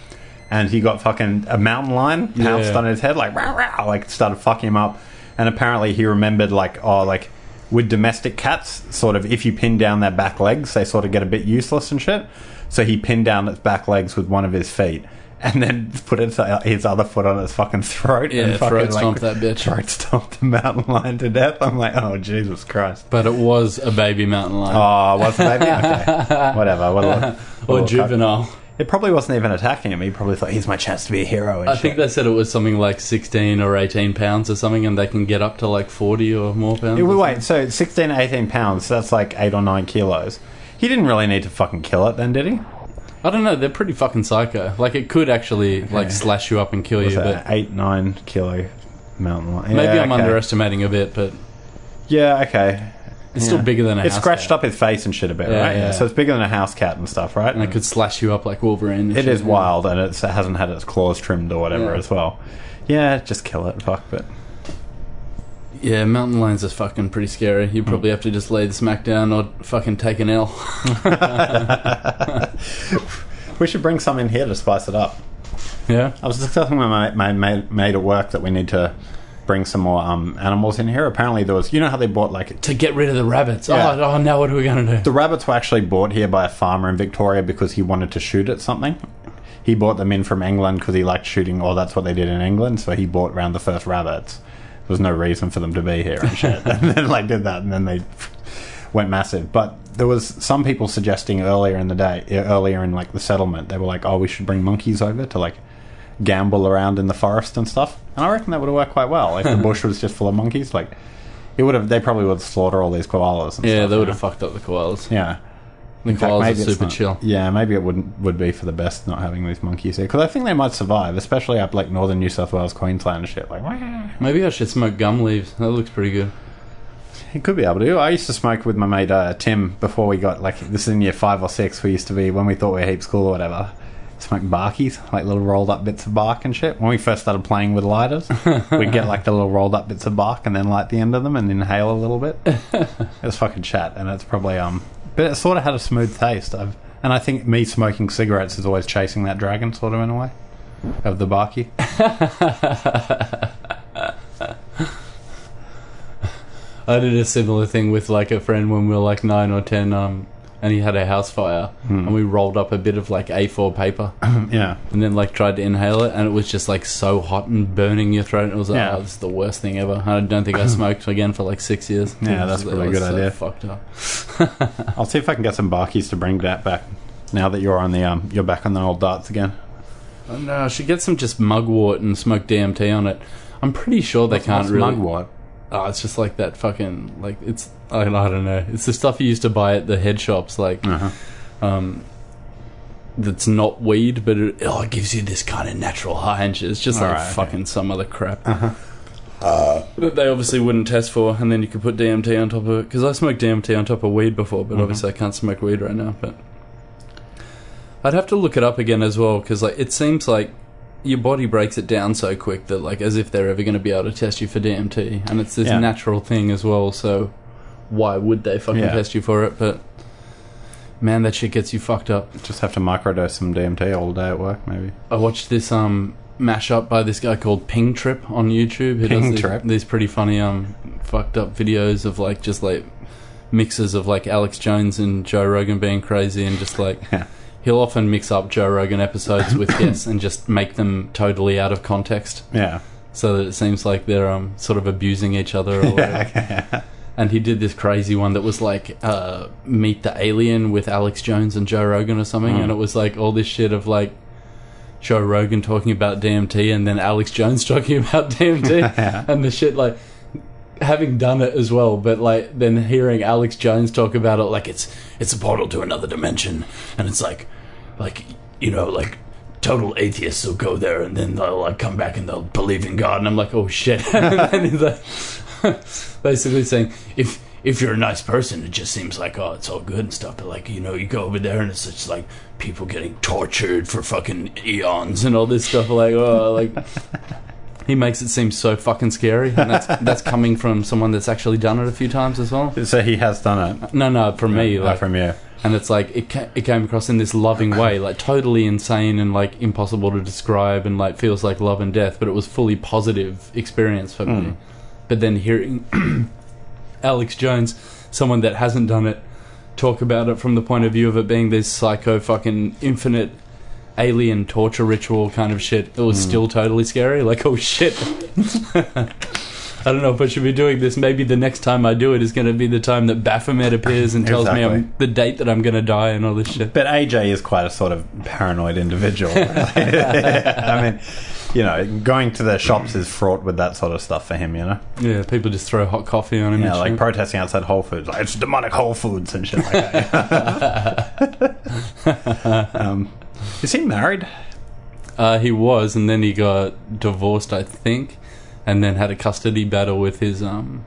and he got fucking a mountain lion pounced Yeah. on his head, like, rah, rah, like started fucking him up. And apparently he remembered, like, oh, like with domestic cats, sort of if you pin down their back legs, they sort of get a bit useless and shit. So he pinned down its back legs with one of his feet. And then put its, his other foot on his fucking throat Yeah, and fucking throat stomp that bitch. Throat stomped the mountain lion to death. I'm like, oh Jesus Christ! But it was a baby mountain lion. Oh, was the baby? *laughs* Okay, whatever. Well, or juvenile. It probably wasn't even attacking him. He probably thought, here's my chance to be a hero. And I think they said it was something like 16 or 18 pounds or something, and they can get up to like 40 or more pounds. Yeah, or wait, so 16, 18 pounds, so that's like 8 or 9 kilos. He didn't really need to fucking kill it then, did he? I don't know. They're pretty fucking psycho. Like it could actually like slash you up and kill you, that but 8, 9 kilo mountain lion? maybe Yeah, I'm okay. underestimating a bit. But Yeah, okay. it's still Yeah. bigger than a It house scratched cat. up his face and shit a bit, Yeah, right? yeah. So it's bigger than a house cat and stuff, right? and it could slash you up like Wolverine. and It shit, is wild, and it's, it hasn't had its claws trimmed or whatever Yeah. as well. Yeah, just kill it, fuck, but... Yeah, mountain lions are fucking pretty scary. You Hmm. probably have to just lay the smack down or fucking take an L. *laughs* We should bring some in here to spice it up. yeah. I was discussing with my, my mate, mate at work that we need to bring some more um, animals in here. Apparently, there was, you know how they bought like To get rid of the rabbits. Yeah. Oh, oh, now what are we gonna do? the rabbits were actually bought here by a farmer in Victoria because he wanted to shoot at something. He bought them in from England because he liked shooting, or that's what they did in England. So he bought around the first rabbits. There was no reason for them to be here and shit. *laughs* and then like did that, and then they went massive. But there was some people suggesting earlier in the day, earlier in like the settlement, they were like, "Oh, we should bring monkeys over to like gamble around in the forest and stuff." And I reckon that would have worked quite well if the *laughs* bush was just full of monkeys. Like it would have, they probably would slaughter all these koalas. And Yeah, stuff, they would know? have fucked up the koalas. Yeah. In fact, koalas maybe it's super not- chill. Yeah, maybe it wouldn't would be for the best not having these monkeys here because I think they might survive, especially up like northern New South Wales, Queensland, and shit. Like, wah. Maybe I should smoke gum leaves. That looks pretty good. he could be able to. I used to smoke with my mate uh, Tim before we got like this is in year five or six. We used to be when we thought we were heaps cool or whatever. Smoke barkies, like little rolled up bits of bark and shit. When we first started playing with lighters, *laughs* we'd get like the little rolled up bits of bark and then light the end of them and inhale a little bit. *laughs* it was fucking chat, and it's probably um, but it sort of had a smooth taste. I've, and I think me smoking cigarettes is always chasing that dragon, sort of in a way, of the barky. *laughs* I did a similar thing with like a friend when we were like nine or ten, um, and he had a house fire, Hmm. and we rolled up a bit of like A4 paper, *clears throat* yeah, and then like tried to inhale it, and it was just like so hot and burning your throat. And it was like, Yeah. oh, this is the worst thing ever. I don't think I *laughs* smoked again for like six years. Yeah, that's probably a good so idea. Fucked up. *laughs* I'll see if I can get some barkies to bring that back. Now that you're on the um, you're back on the old darts again. Oh, no, I should get some just mugwort and smoke DMT on it. I'm pretty sure they can't really. mugwort? Oh, it's just like that fucking like it's I, I don't know. It's the stuff you used to buy at the head shops, like Uh-huh. um, that's not weed, but it, oh, it gives you this kind of natural high and. It's just like Alright, okay. fucking some other crap Uh-huh. uh, that they obviously wouldn't test for, and then you could put DMT on top of it. Because I smoked DMT on top of weed before, but Mhm. obviously I can't smoke weed right now. But I'd have to look it up again as well, because like it seems like your body breaks it down so quick that like as if they're ever going to be able to test you for DMT, and it's this Yeah. natural thing as well. So why would they fucking Yeah. test you for it? But man, that shit gets you fucked up. Just have to microdose some DMT all day at work, maybe. I watched this um mashup by this guy called Ping Trip on YouTube. Does Ping these, Trip? these pretty funny um fucked up videos of like just like mixes of like Alex Jones and Joe Rogan being crazy and just like *laughs* Yeah. he'll often mix up Joe Rogan episodes with *coughs* guests and just make them totally out of context Yeah. so that it seems like they're um sort of abusing each other or *laughs* whatever. Yeah. And he did this crazy one that was like uh, Meet the Alien with Alex Jones and Joe Rogan or something, Mm. and it was like all this shit of like Joe Rogan talking about DMT and then Alex Jones *laughs* talking about DMT, *laughs* Yeah. and the shit like having done it as well, but like then hearing Alex Jones talk about it like it's it's a portal to another dimension, and it's like like you know like total atheists will go there and then they'll like come back and they'll believe in God. And I'm like oh shit. *laughs* And he's like *laughs* basically saying if if you're a nice person it just seems like oh it's all good and stuff but like you know you go over there and it's just like people getting tortured for fucking eons and all this stuff like oh like *laughs* he makes it seem so fucking scary and that's that's coming from someone that's actually done it a few times as well So he has done it. no no from me like from you. and it's like it ca- it came across in this loving way, like totally insane and like impossible to describe, and like feels like love and death, but it was fully positive experience for me. Hmm. Mm. But then hearing *clears throat* Alex Jones, someone that hasn't done it, talk about it from the point of view of it being this psycho fucking infinite alien torture ritual kind of shit. It was still totally scary. *laughs* Like, oh shit. *laughs* I don't know if I should be doing this. Maybe the next time I do it is going to be the time that Baphomet appears and tells me I'm, the date that I'm going to die and all this shit. But AJ is quite a sort of paranoid individual. *laughs* I mean, you know, going to the shops is fraught with that sort of stuff for him, you know? Yeah, people just throw hot coffee on him. Yeah, like shit. protesting outside Whole Foods. Like, it's demonic Whole Foods and shit like that. *laughs* um, is he married? Uh, he was, and then he got divorced, I think, and then had a custody battle with his um,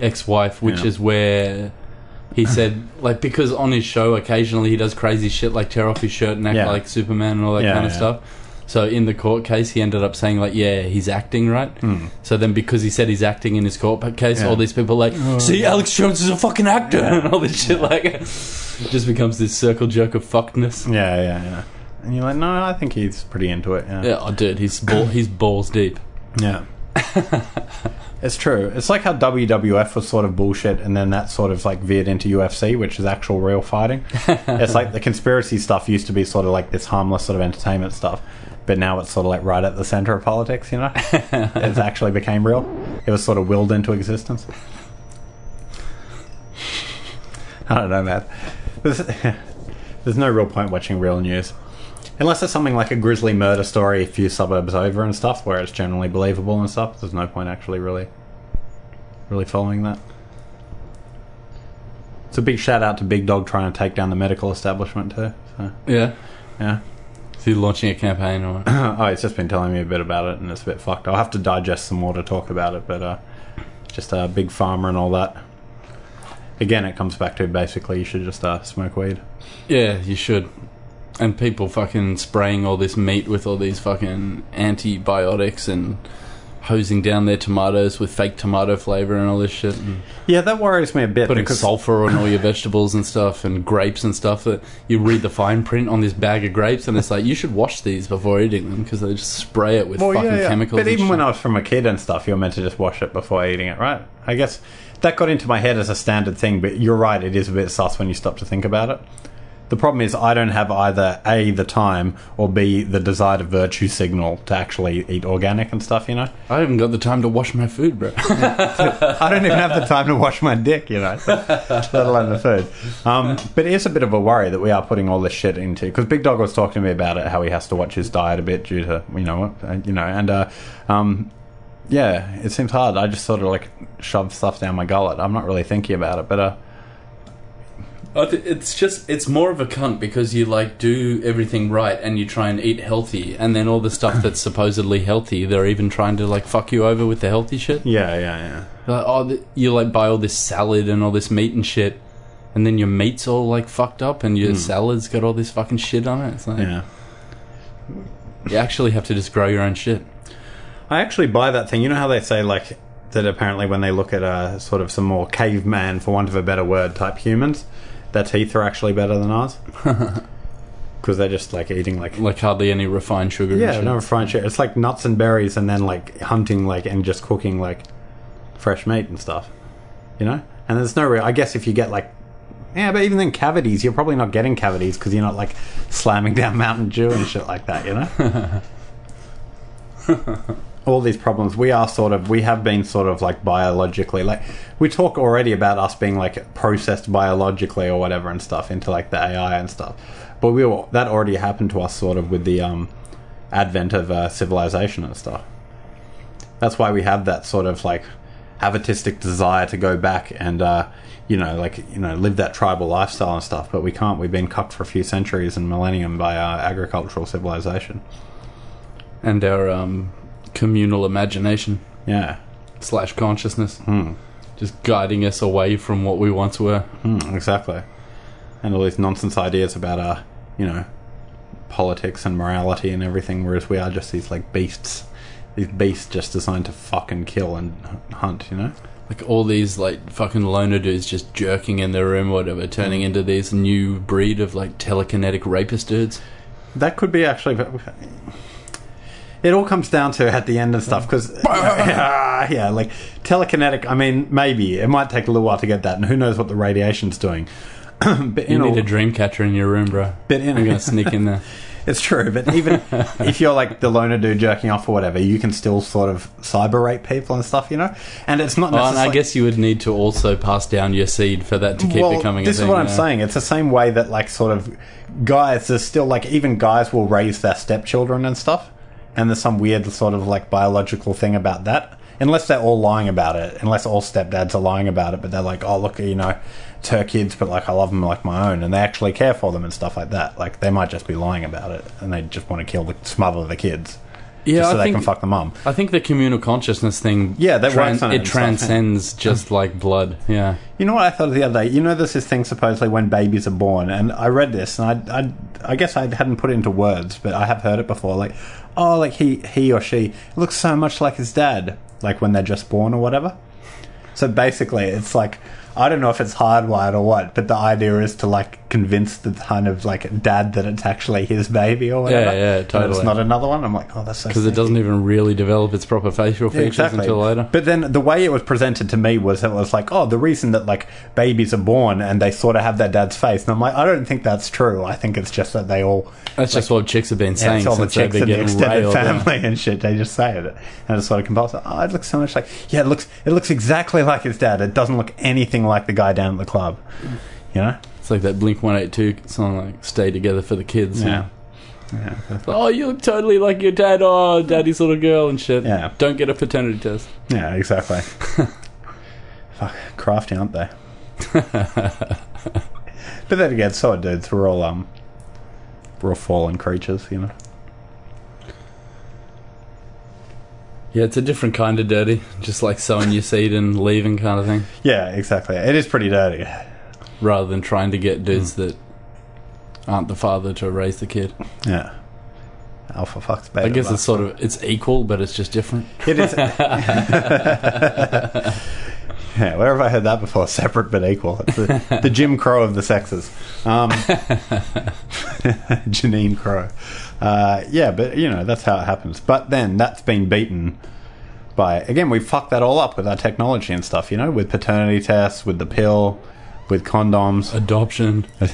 ex-wife, which Yeah. is where he said, *clears throat* like, because on his show occasionally he does crazy shit, like tear off his shirt and act Yeah. like Superman and all that Yeah, kind of yeah. stuff. So in the court case, he ended up saying like, "Yeah, he's acting, right?" Hmm. So then, because he said he's acting in his court case. Yeah. all these people are like, oh. "See, Alex Jones is a fucking actor," *laughs* and all this shit. Like, it just becomes this circle jerk of fuckedness. Yeah, yeah, yeah. And you're like, no, I think he's pretty into it. Yeah. Yeah, oh, dude, he's ball, he's balls deep. Yeah. *laughs* it's true. It's like how WWF was sort of bullshit and then that sort of like veered into UFC, which is actual real fighting. *laughs* it's like the conspiracy stuff used to be sort of like this harmless sort of entertainment stuff. But now it's sort of like right at the center of politics, you know? *laughs* it's actually became real. It was sort of willed into existence. I don't know, man. There's, *laughs* there's no real point watching real news. Unless it's something like a grisly murder story a few suburbs over and stuff, where it's generally believable and stuff, there's no point actually really really following that. It's a big shout out to Big Dog trying to take down the medical establishment too. So Yeah, yeah. Is he launching a campaign or? *clears throat* oh, he's just been telling me a bit about it and it's a bit fucked. I'll have to digest some more to talk about it, but uh just a uh, big farmer and all that. Again, it comes back to basically you should just uh, smoke weed. Yeah, you should. And people fucking spraying all this meat with all these fucking antibiotics and hosing down their tomatoes with fake tomato flavor and all this shit. And Yeah, that worries me a bit putting sulfur on all your vegetables and stuff and grapes and stuff that you read the fine print on this bag of grapes and it's like you should wash these before eating them because they just spray it with Well, fucking yeah, yeah. chemicals. But even when. I was from a kid and stuff, you're meant to just wash it before eating it, right? I guess that got into my head as a standard thing, but you're right, it is a bit sus when you stop to think about it. The problem is, I don't have either A, the time, or B, the desire to virtue signal to actually eat organic and stuff, you know? I haven't got the time to wash my food, bro. *laughs* I don't even have the time to wash my dick, you know, let alone the food. Um, but it is a bit of a worry that we are putting all this shit into because Big Dog was talking to me about it, how he has to watch his diet a bit due to you know what, uh, you know, and uh, um, yeah, it seems hard. I just sort of like shove stuff down my gullet. I'm not really thinking about it, but uh, It's just it's more of a cunt because you like do everything right and you try and eat healthy and then all the stuff *laughs* that's supposedly healthy they're even trying to like fuck you over with the healthy shit. yeah, yeah, yeah. Like, oh, th- you like buy all this salad and all this meat and shit, and then your meat's all like fucked up and your salad's got all this fucking shit on it. It's like Yeah. you actually have to just grow your own shit. I actually buy that thing. You know how they say like that apparently when they look at uh, sort of some more caveman, for want of a better word, type humans, their teeth are actually better than ours *laughs* because they're just like eating like Like hardly any refined sugar. and yeah, shit. no refined shit. It's like nuts and berries, and then like hunting like and just cooking like fresh meat and stuff. You know, and there's no real. I guess if you get like. Yeah, but even then, cavities, you're probably not getting cavities because you're not like slamming *laughs* down Mountain Dew and shit like that, you know? *laughs* all these problems. We are sort of we have been sort of like biologically like we talk already about us being like processed biologically or whatever and stuff into like the AI and stuff. But we were, that already happened to us sort of with the um advent of uh, civilization and stuff. That's why we have that sort of like avatistic desire to go back and uh you know like you know live that tribal lifestyle and stuff but we can't. We've been cucked for a few centuries and millennium by our agricultural civilization. And our um, communal imagination yeah slash consciousness, Hmm. just guiding us away from what we once were. Mm, exactly. And all these nonsense ideas about, uh, you know, politics and morality and everything, whereas we are just these, like, beasts. These beasts just designed to fuck and kill and h- hunt, you know? Like all these like fucking loner dudes just jerking in their room, or whatever, Hmm. turning into these new breed of like telekinetic rapist dudes. That could be actually. It all comes down to at the end and stuff because *laughs* *laughs* yeah, like telekinetic. I mean, maybe it might take a little while to get that, and who knows what the radiation's doing. *clears throat* but You in all, need a dream catcher in your room, bro. But in- I'm gonna sneak in there. *laughs* it's true. But even if you're like the loner dude jerking off or whatever, you can still sort of cyber rape people and stuff, you know. And it's not. Oh, and I guess you would need to also pass down your seed for that to keep well, becoming this a thing. is what I'm yeah. saying. It's the same way that like sort of guys. There's still like even guys will raise their stepchildren and stuff, and there's some weird sort of like biological thing about that. Unless they're all lying about it, unless all stepdads are lying about it, but they're like, oh look, you know, it's her kids, but like I love them like my own, and they actually care for them and stuff like that. Like they might just be lying about it, and they just want to kill the smother the kids, Yeah, just so I they think can fuck the mum. I think the communal consciousness thing. Yeah, that on it it and stuff, transcends just like blood. Yeah. You know what I thought of the other day? You know, there's this thing supposedly when babies are born, and I read this, and I, I, I guess I hadn't put it into words, but I have heard it before. Like, oh, like he, he or she looks so much like his dad, like when they're just born or whatever. So basically, it's like I don't know if it's hardwired or what, but the idea is to like convince the kind of like dad that it's actually his baby or whatever. Yeah, yeah, And totally. it's not another one. I'm like, oh, that's so Because it doesn't even really develop its proper facial features until later. But then the way it was presented to me was it was like, oh, the reason that like babies are born and they sort of have their dad's face, and I'm like, I don't think that's true. I think it's just that they all That's just what chicks have been yeah, saying it's all the since they've chicks been in the extended yeah. family and shit. They just say it, and it's sort of compulsive. Oh, it looks so much like yeah, it looks it looks exactly like his dad. It doesn't look anything like the guy down at the club. You know? It's like that Blink One Eight Two song, like "Stay Together for the Kids." Yeah. Yeah. Oh, you look totally like your dad. Oh, daddy's little girl and shit. Yeah. Don't get a paternity test. Yeah, exactly. *laughs* Fuck, crafty, aren't they? but then again, so are dudes. We're all um, we're all fallen creatures, you know. Yeah, it's a different kind of dirty. Just like sowing your seed and leaving kind of thing. Yeah, exactly. It is pretty dirty. Rather than trying to get dudes Hmm. that aren't the father to raise the kid. Yeah. Alpha fucks beta. I guess it's sort of it's equal, but it's just different. It is. *laughs* *laughs* yeah, where have I heard that before? Separate but equal. It's the, the Jim Crow of the sexes. Um, *laughs* Janine Crow. Uh, yeah, but you know that's how it happens. But then that's been beaten by again. We fucked that all up with our technology and stuff. You know, with paternity tests, with the pill, with condoms. Adoption. *laughs* *laughs* I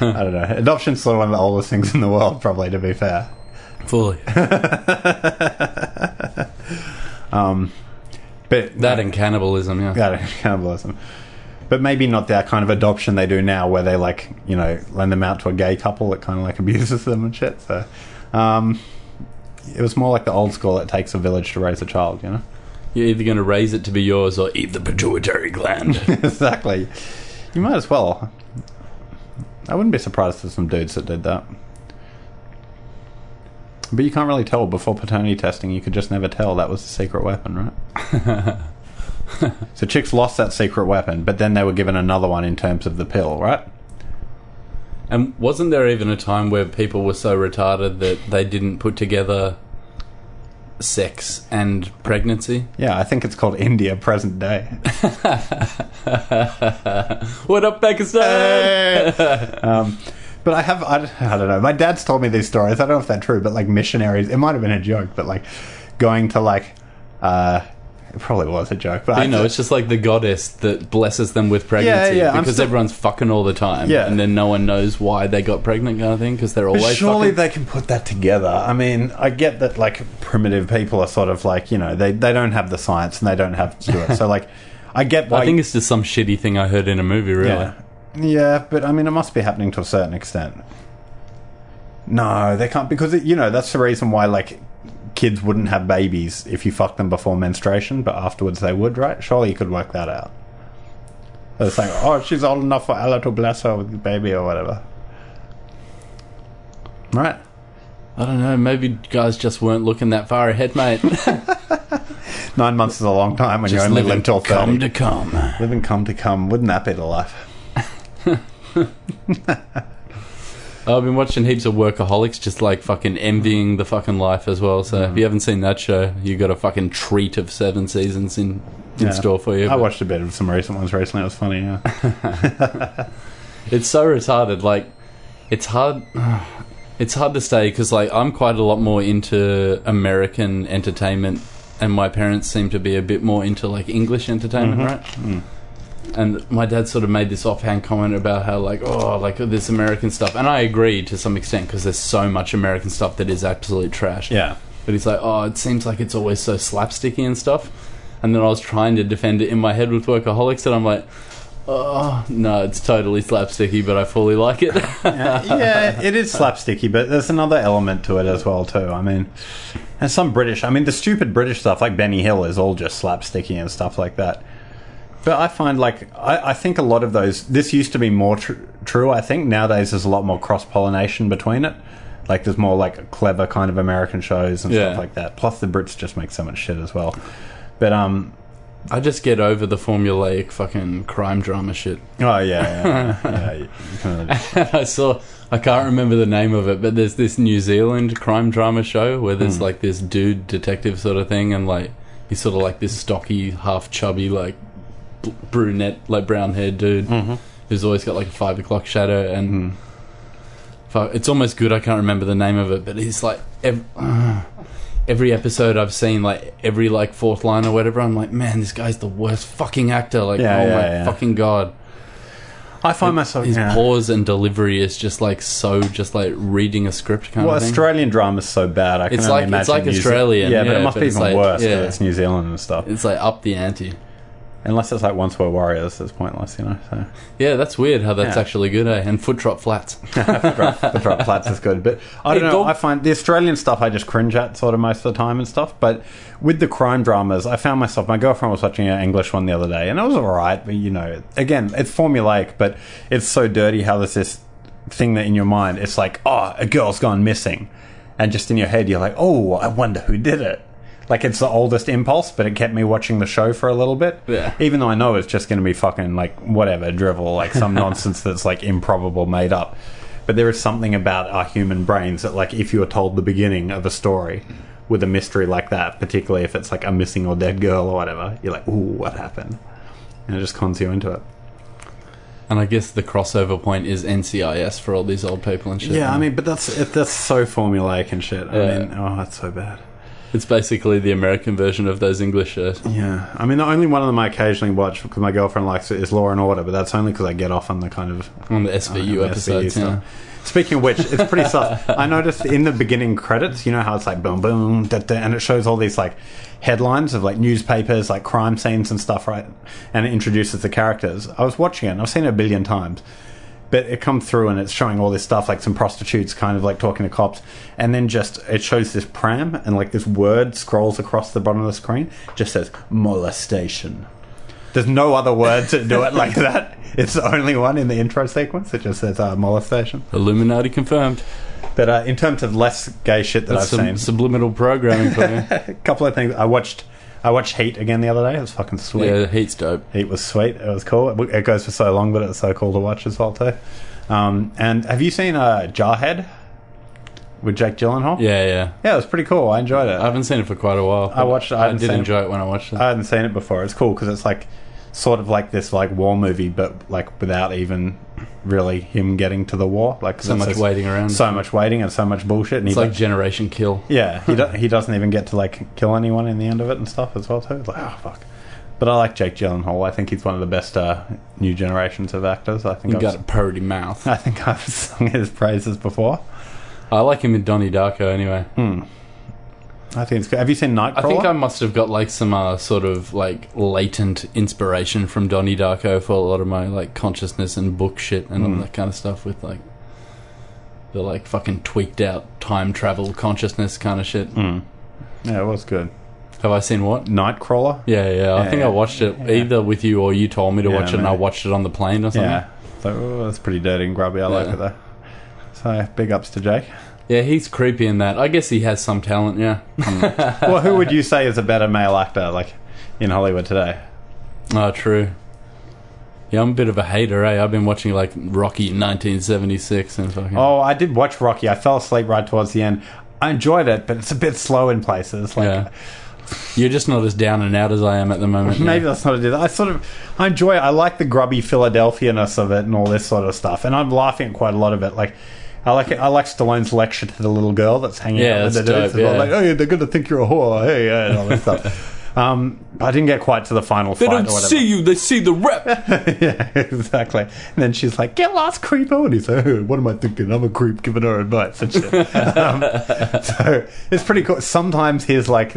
don't know. Adoption's sort of one of the oldest things in the world, probably. To be fair. Fully. *laughs* Um, but That and cannibalism, yeah. Yeah, cannibalism. But maybe not that kind of adoption they do now, where they like you know lend them out to a gay couple that kind of like abuses them and shit. So, um, it was more like the old school. It takes a village to raise a child, you know. You're either going to raise it to be yours or eat the pituitary gland. *laughs* exactly. You might as well. I wouldn't be surprised if there's some dudes that did that. But you can't really tell before paternity testing. You could just never tell that was the secret weapon, right? *laughs* so chicks lost that secret weapon, but then they were given another one in terms of the pill, right? and wasn't there even a time where people were so retarded that they didn't put together sex and pregnancy? Yeah, I think it's called India present day. *laughs* What up, Pakistan? *laughs* um, but I have, I, I don't know. My dad's told me these stories. I don't know if they're true, but like missionaries, it might have been a joke, but like going to like, uh, it probably was a joke. But I you know, it's just like the goddess that blesses them with pregnancy yeah, I'm because still- everyone's fucking all the time. Yeah. And then no one knows why they got pregnant kind of thing because they're But always surely fucking. they can put that together. I mean, I get that like primitive people are sort of like you know they they don't have the science and they don't have to do it. So like, I get *laughs* why. I think it's just some shitty thing I heard in a movie, really. yeah, yeah, but I mean, it must be happening to a certain extent. No, they can't because it, you know that's the reason why like kids wouldn't have babies if you fuck them before menstruation, but afterwards they would, right? Surely you could work that out. They're saying, "Oh, she's old enough for Allah to bless her with the baby or whatever." Right. I don't know. Maybe guys just weren't looking that far ahead, mate. *laughs* Nine months is a long time when you just only living live till come 30. to come. Living come to come. Wouldn't that be the life? *laughs* I've been watching heaps of workaholics, just like fucking envying the fucking life as well. So if you haven't seen that show, you got a fucking treat of seven seasons in in Yeah. store for you. I watched a bit of some recent ones recently. It was funny, yeah. *laughs* It's so retarded. Like, it's hard. It's hard to say because like I'm quite a lot more into American entertainment, and my parents seem to be a bit more into like English entertainment, Mm-hmm. right? And my dad sort of made this offhand comment about how like oh like this American stuff, and I agree to some extent because there's so much American stuff that is absolute trash. Yeah. But he's like, oh, it seems like it's always so slapsticky and stuff. And then I was trying to defend it in my head with workaholics, and I'm like, oh no, it's totally slapsticky, but I fully like it. yeah, *laughs* yeah, it is slapsticky, but there's another element to it as well too. I mean, and some British. I mean, the stupid British stuff like Benny Hill is all just slapsticky and stuff like that. But I find like I, I think a lot of those. This used to be more tr- true. I think nowadays there's a lot more cross pollination between it. Like there's more like clever kind of American shows and Yeah. stuff like that. Plus the Brits just make so much shit as well. But um, I just get over the formulaic fucking crime drama shit. oh yeah, yeah, *laughs* yeah. can *laughs* I saw, I can't remember the name of it, but there's this New Zealand crime drama show where there's like this dude detective sort of thing, and like he's sort of like this stocky, half chubby, like brunette, like brown haired dude mm-hmm. who's always got like a five o'clock shadow, and mm-hmm. fuck, it's almost good. I can't remember the name of it, but he's like ev- *sighs* every episode I've seen, like every like fourth line or whatever, I'm like, man, this guy's the worst fucking actor. Like, Yeah, oh yeah, my yeah. fucking god. I find myself His yeah. pause and delivery is just like so, just like reading a script kind Well, of thing. Australian drama's so bad. I can It's only like- imagine it's like Australian, Yeah, but it must but be even like- worse yeah. because it's New Zealand and stuff. it's like up the ante. Unless it's like Once Were Warriors, it's pointless, you know. So Yeah, that's weird how that's Yeah. actually good, eh? And Footrot Flats. *laughs* the drop flats is good, but I don't Hey, know. I find the Australian stuff I just cringe at sort of most of the time and stuff. But with the crime dramas, I found myself. My girlfriend was watching an English one the other day, and it was all right. But you know, again, it's formulaic, but it's so dirty how there's this thing that in your mind it's like, oh, a girl's gone missing, and just in your head you're like, oh, I wonder who did it. Like it's the oldest impulse, but it kept me watching the show for a little bit. Yeah. Even though I know it's just going to be fucking like whatever drivel, like some *laughs* nonsense that's like improbable, made up. But there is something about our human brains that, like, if you were told the beginning of a story with a mystery like that, particularly if it's like a missing or dead girl or whatever, you're like, ooh, what happened? And it just cons you into it. And I guess the crossover point is NCIS for all these old people and shit. Yeah, I mean, but that's that's so formulaic and shit. I Yeah. mean, oh, that's so bad. It's basically the American version of those English shows. Yeah, I mean, the only one of them I occasionally watch because my girlfriend likes it is Law and Order, but that's only because I get off on the kind of On the SVU uh, episodes, SVU yeah. Speaking of which, it's pretty soft. *laughs* I noticed in the beginning credits, you know how it's like boom, boom, da, da, and it shows all these like headlines of like newspapers, like crime scenes and stuff, right? And it introduces the characters. I was watching it, and I've seen it a billion times. But it comes through and it's showing all this stuff, like some prostitutes kind of like talking to cops, and then just it shows this pram and like this word scrolls across the bottom of the screen, just says molestation. There's no other words that do it *laughs* like that. It's the only one in the intro sequence. It just says uh, molestation. Illuminati confirmed. But uh, in terms of less gay shit that That's I've some seen, subliminal programming for you. *laughs* a couple of things. I watched. I watched Heat again the other day. It was fucking sweet. yeah, heat's dope. Heat was sweet. It was cool. It, it goes for so long, but it's so cool to watch as well too. Um, and have you seen uh, Jarhead with Jake Gyllenhaal? Yeah, yeah. yeah, it was pretty cool. I enjoyed it. I haven't seen it for quite a while. I watched it. I I, did seen it. enjoy it when I watched it. I hadn't seen it before. It's cool because it's like sort of like this like war movie, but like without even really him getting to the war. Like so much waiting around. so much waiting and so much bullshit. And it's like Generation Kill. yeah, he *laughs* do- he doesn't even get to like kill anyone in the end of it and stuff as well too. It's like oh fuck. But I like Jake Gyllenhaal. I think he's one of the best uh, new generations of actors. I think You I've, got a purdy mouth. *laughs* I think I've sung his praises before. I like him in Donnie Darko anyway. I think it's good. Have you seen Nightcrawler? I think I must have got like some uh, sort of like latent inspiration from Donnie Darko for a lot of my like consciousness and book shit and Hmm. all that kind of stuff with like the like fucking tweaked out time travel consciousness kind of shit. Hmm. yeah, it was good. Have I seen what? Nightcrawler. Yeah, yeah. I Yeah, think. I watched it Yeah. either with you or you told me to Yeah, watch it, and I watched it on the plane or something. Yeah, so oh, that's pretty dirty and grubby. I like it though. So big ups to Jake. Yeah, he's creepy in that. I guess he has some talent. Yeah. well, who would you say is a better male actor, like in Hollywood today? Oh, true. Yeah, I'm a bit of a hater, eh? I've been watching like Rocky 1976 and fucking. Oh, I did watch Rocky. I fell asleep right towards the end. I enjoyed it, but it's a bit slow in places. Like yeah. You're just not as down and out as I am at the moment. yeah. maybe that's not it. I sort of I enjoy. it. I like the grubby Philadelphia-ness of it and all this sort of stuff, and I'm laughing at quite a lot of it. Like I like it. I like Stallone's lecture to the little girl that's hanging Yeah, out with the dudes. dope, as yeah. Like, oh, yeah, they're gonna think you're a whore. Hey, yeah, and all this stuff. *laughs* Um, I didn't get quite to the final They fight don't or see you, they see the rep. *laughs* yeah, exactly. And then she's like, "Get lost, creepo," and he's like, "Oh, "What am I thinking? I'm a creep giving her advice and shit." *laughs* um, so it's pretty cool. Sometimes he's like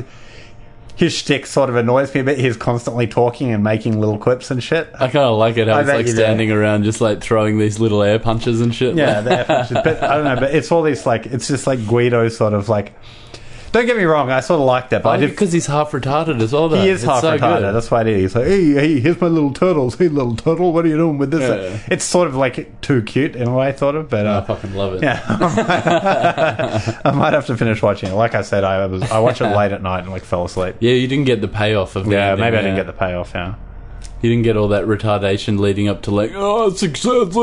his shtick sort of annoys me a bit. He's constantly talking and making little quips and shit. I kind of like it how I he's bet like you do. standing around just like throwing these little air punches and shit. Yeah, the F punches. but I don't know. But it's all these like it's just like Guido sort of like. Don't get me wrong. I sort of like that, but I did because he's half retarded as well. Though. He is It's half so retarded. good. That's why it is. He's like, hey, hey, here's my little turtles. Hey, little turtle, what are you doing with this? Yeah. It's sort of like too cute in a way, sort of. But I uh, fucking love it. yeah, *laughs* I might have to finish watching it. Like I said, I was I watched it late at night and like fell asleep. Yeah, you didn't get the payoff of Yeah, ending, maybe I didn't yeah. get the payoff. Yeah, You didn't get all that retardation leading up to like, oh, success,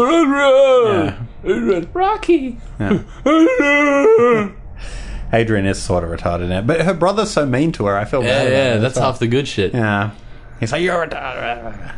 Rocky. Yeah. *laughs* Adrian is sort of retarded now, but her brother's so mean to her. I feel Yeah, bad. about yeah, it as that's well. half the good shit. Yeah, he's like, you're retarded. You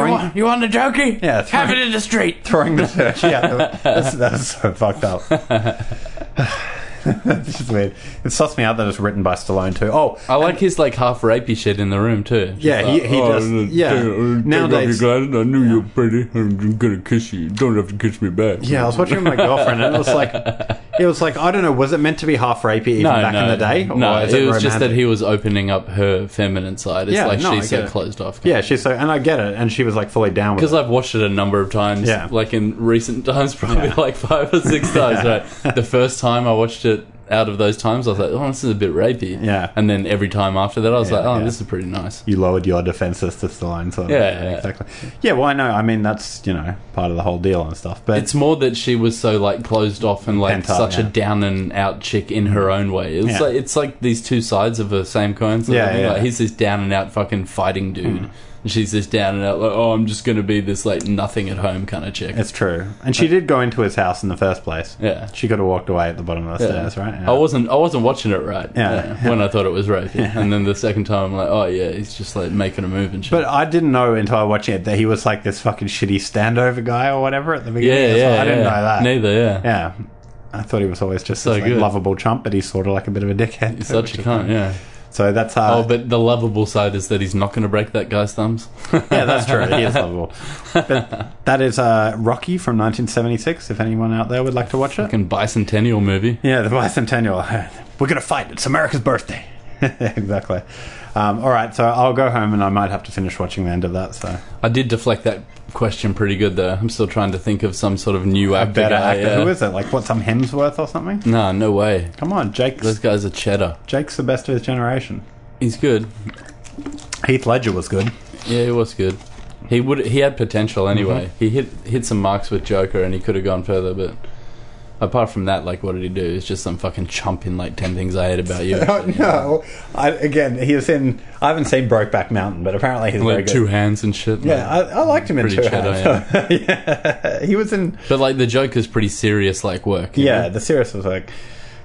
Throwing, want, you want the jokey? Yeah, have it in the street. throwing the church. *laughs* Yeah, that's, that's so fucked up. *laughs* it's just weird. It sussed me out that it's written by Stallone too. Oh, I like his like half rapey shit in the room too. Just Yeah, he- like, he "Oh, does- uh, yeah. take- take Nowadays- off your. I knew you were pretty. I'm gonna kiss you. You don't have to kiss me back. Yeah, I was watching with my girlfriend, and it was like, *laughs* it was like I don't know, was it meant to be half rapey even No, back no, in the day? no. or is It was just that he was opening up her feminine side. It's Yeah, like no, she's so it. closed off. Yeah, she's so, and I get it, and she was like fully down with Because. I've watched it a number of times, Yeah. like in recent *laughs* times, probably Yeah. like five or six times. *laughs* Right, the first time I watched it, out of those times, I was like, "Oh, this is a bit rapey." Yeah. and then every time after that, I was Yeah, like, "Oh, yeah. this is pretty nice." You lowered your defenses to Stallone, sort of. Yeah, yeah. exactly. Yeah, well, I know. I mean, that's you know part of the whole deal and stuff. But It's more that she was so like closed off and like up, such a down and out chick in her own way. It's like it's like these two sides of the same coin. of Yeah, yeah. Like, he's this down and out fucking fighting dude, hmm. And she's just down and out like, oh, I'm just gonna be this like nothing at home kind of chick. it's true, and she did go into his house in the first place. Yeah. she could have walked away at the bottom of the Yeah. stairs, right? Yeah. I wasn't. I wasn't watching it right. Yeah. when I thought it was rapey, and then the second time, I'm like, oh yeah, he's just like making a move and shit. But I didn't know until I watched it that he was like this fucking shitty standover guy or whatever at the beginning. yeah, well. yeah, I didn't yeah. know that. Neither, yeah. Yeah. I thought he was always just So this like, lovable chump, but he's sort of like a bit of a dickhead. He's such a cunt. Yeah. So that's uh, Oh, but the lovable side is that he's not going to break that guy's thumbs. yeah, that's true. He is *laughs* lovable. But that is uh, Rocky from 1976. If anyone out there would like to watch it, Fucking bicentennial movie. yeah, the bicentennial. *laughs* We're gonna fight. It's America's birthday. *laughs* exactly. Um, all right, so I'll go home and I might have to finish watching the end of that. So I did deflect that question pretty good though. I'm still trying to think of some sort of new a actor. better guy, actor. yeah. Who is it? Like what? Some Hemsworth or something? Nah, no way. Come on, Jake's Those guys are cheddar. Jake's the best of his generation. He's good. Heath Ledger was good. Yeah, he was good. He would. He had potential anyway. Mm-hmm. He hit hit some marks with Joker, and he could have gone further. But apart from that, like, what did he do? It's just some fucking chump in like Ten Things I Hate About You. *laughs* Oh, no, I, again, he was in. I haven't seen Brokeback Mountain, but apparently he's very Like good. two hands and shit. Yeah, I, I liked him in Two cheddar, Hands. *laughs* Yeah. he was in. But like the joke is pretty serious like work. Yeah, know? the serious was like,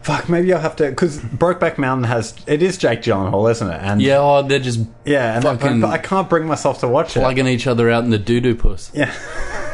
fuck, maybe I'll have to because Brokeback Mountain has it is Jake Gyllenhaal, isn't it? And Yeah, oh, they're just yeah, and fucking but I can't bring myself to watch it. plugging each other out in the doo doo puss. yeah, *laughs*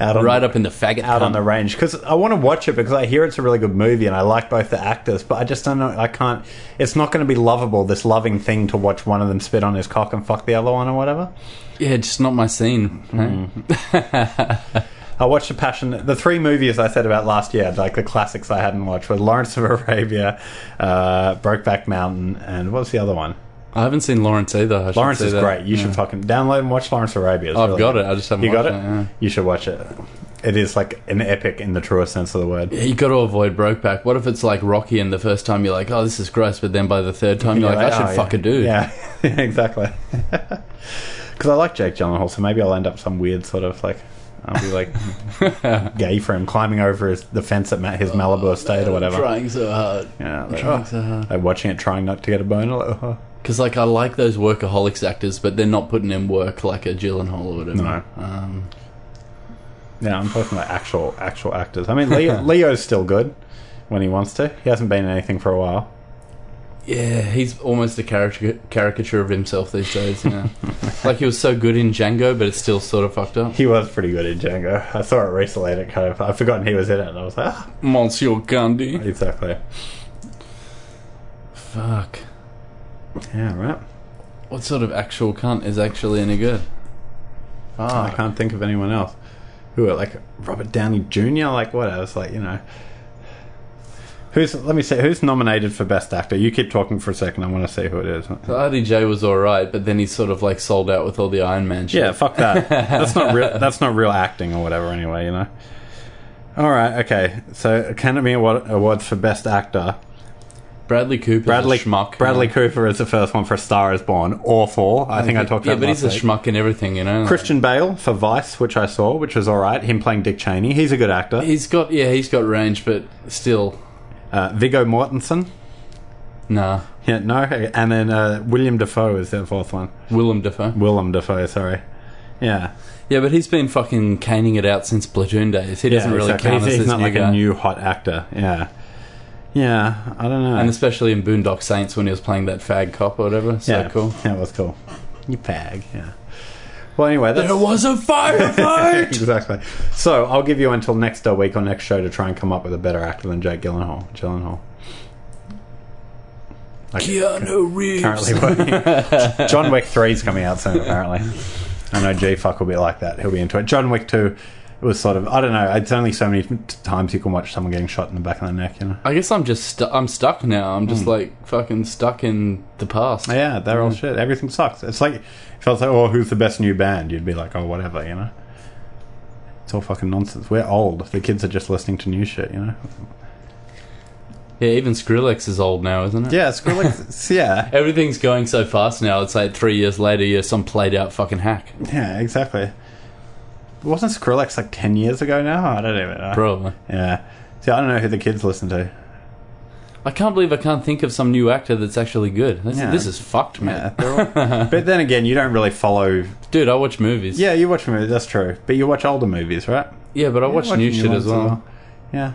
out on Right up in the faggot. out on the range because I want to watch it because I hear it's a really good movie and I like both the actors, but I just don't know. I can't. It's not going to be lovable. This loving thing to watch one of them spit on his cock and fuck the other one or whatever. Yeah, it's just not my scene. Mm. I watched the Passion. The three movies I said about last year, like the classics I hadn't watched, were Lawrence of Arabia, uh, Brokeback Mountain, and what was the other one? I haven't seen Lawrence either. I Lawrence is that. great. You Yeah. should fucking download and watch Lawrence Arabia. It's I've really got it. I just haven't You got it? it. yeah. You should watch it. It is like an epic in the truest sense of the word. Yeah, you got to avoid Brokeback. What if it's like Rocky, and the first time you're like, "Oh, this is gross," but then by the third time you're like, "I should oh, fuck a dude." Yeah, *laughs* exactly. *laughs* Because I like Jake Gyllenhaal, so maybe I'll end up some weird sort of like I'll be like *laughs* gay for him climbing over his, the fence at his Malibu estate or uh, whatever. Trying so hard. Yeah, like, Trying oh. so hard. like watching it, trying not to get a boner. Like, oh. Because like I like those workaholics actors, but they're not putting in work like a Gyllenhaal or whatever. No. Um, Yeah, I'm talking about actual actual actors. I mean, Leo, *laughs* Leo's still good when he wants to. He hasn't been in anything for a while. Yeah, he's almost a caricature, caricature of himself these days. You know, *laughs* like he was so good in Django, but it's still sort of fucked up. He was pretty good in Django. I saw it recently and it kind of I've forgotten he was in it and I was like, ah, Monsieur Candie. exactly. Fuck. Yeah, right. What sort of actual cunt is actually any good? I Fuck. can't think of anyone else. Who are like Robert Downey Jr. Like what else? Like you know, who's let me say who's nominated for Best Actor? You keep talking for a second. I want to see who it is. So RDJ was alright, but then he sort of like sold out with all the Iron Man shit. Yeah, fuck that. *laughs* That's not real. That's not real acting or whatever. Anyway, you know. All right. Okay. So Academy Award, Awards for Best Actor. Bradley Cooper. Bradley schmuck. Bradley Cooper is the first one for A Star Is Born. Awful. I think I talked Yeah, about. Yeah, but he's a schmuck in everything, you know. Christian Bale for Vice, which I saw, which was all right. Him playing Dick Cheney. He's a good actor. He's got yeah, he's got range, but still, Uh, Viggo Mortensen. nah. Yeah, no, and then uh, William Dafoe is the fourth one. Willem Dafoe. Willem Dafoe, sorry. Yeah, Yeah, but he's been fucking caning it out since Platoon days. He doesn't yeah, really exactly. count He's, as he's not like guy. a new hot actor. Yeah, yeah. I don't know. and especially in Boondock Saints when he was playing that fag cop or whatever. So yeah, cool. Yeah, it was cool. You fag, Yeah. Well, anyway, that's There was a firefight. *laughs* exactly. So I'll give you until next uh, week or next show to try and come up with a better actor than Jake Gyllenhaal. Gyllenhaal. Like, Keanu Reeves. currently working. *laughs* John Wick 3 is coming out soon, apparently. I know G Fuck will be like that. He'll be into it. John Wick 2 it was sort of, I don't know, it's only so many times you can watch someone getting shot in the back of the neck, you know? I guess I'm just stu- I'm stuck now. I'm just hmm. like fucking stuck in the past. Yeah, they're all shit. Everything sucks. It's like, if I was like, oh, who's the best new band? You'd be like, oh, whatever, you know? It's all fucking nonsense. We're old. The kids are just listening to new shit, you know? Yeah, even Skrillex is old now, isn't it? Yeah, Skrillex, *laughs* yeah. Everything's going so fast now. It's like three years later, you're some played out fucking hack. Yeah, exactly. Wasn't Skrillex like 10 years ago now? I don't even know. Probably. Yeah. See, I don't know who the kids listen to. I can't believe I can't think of some new actor that's actually good. This, Yeah. this is fucked, man. they're *laughs* but then again, you don't really follow. Dude, I watch movies. Yeah, you watch movies. That's true. But you watch older movies, right? Yeah, but I Yeah, watch watch new new shit ones as well. Yeah.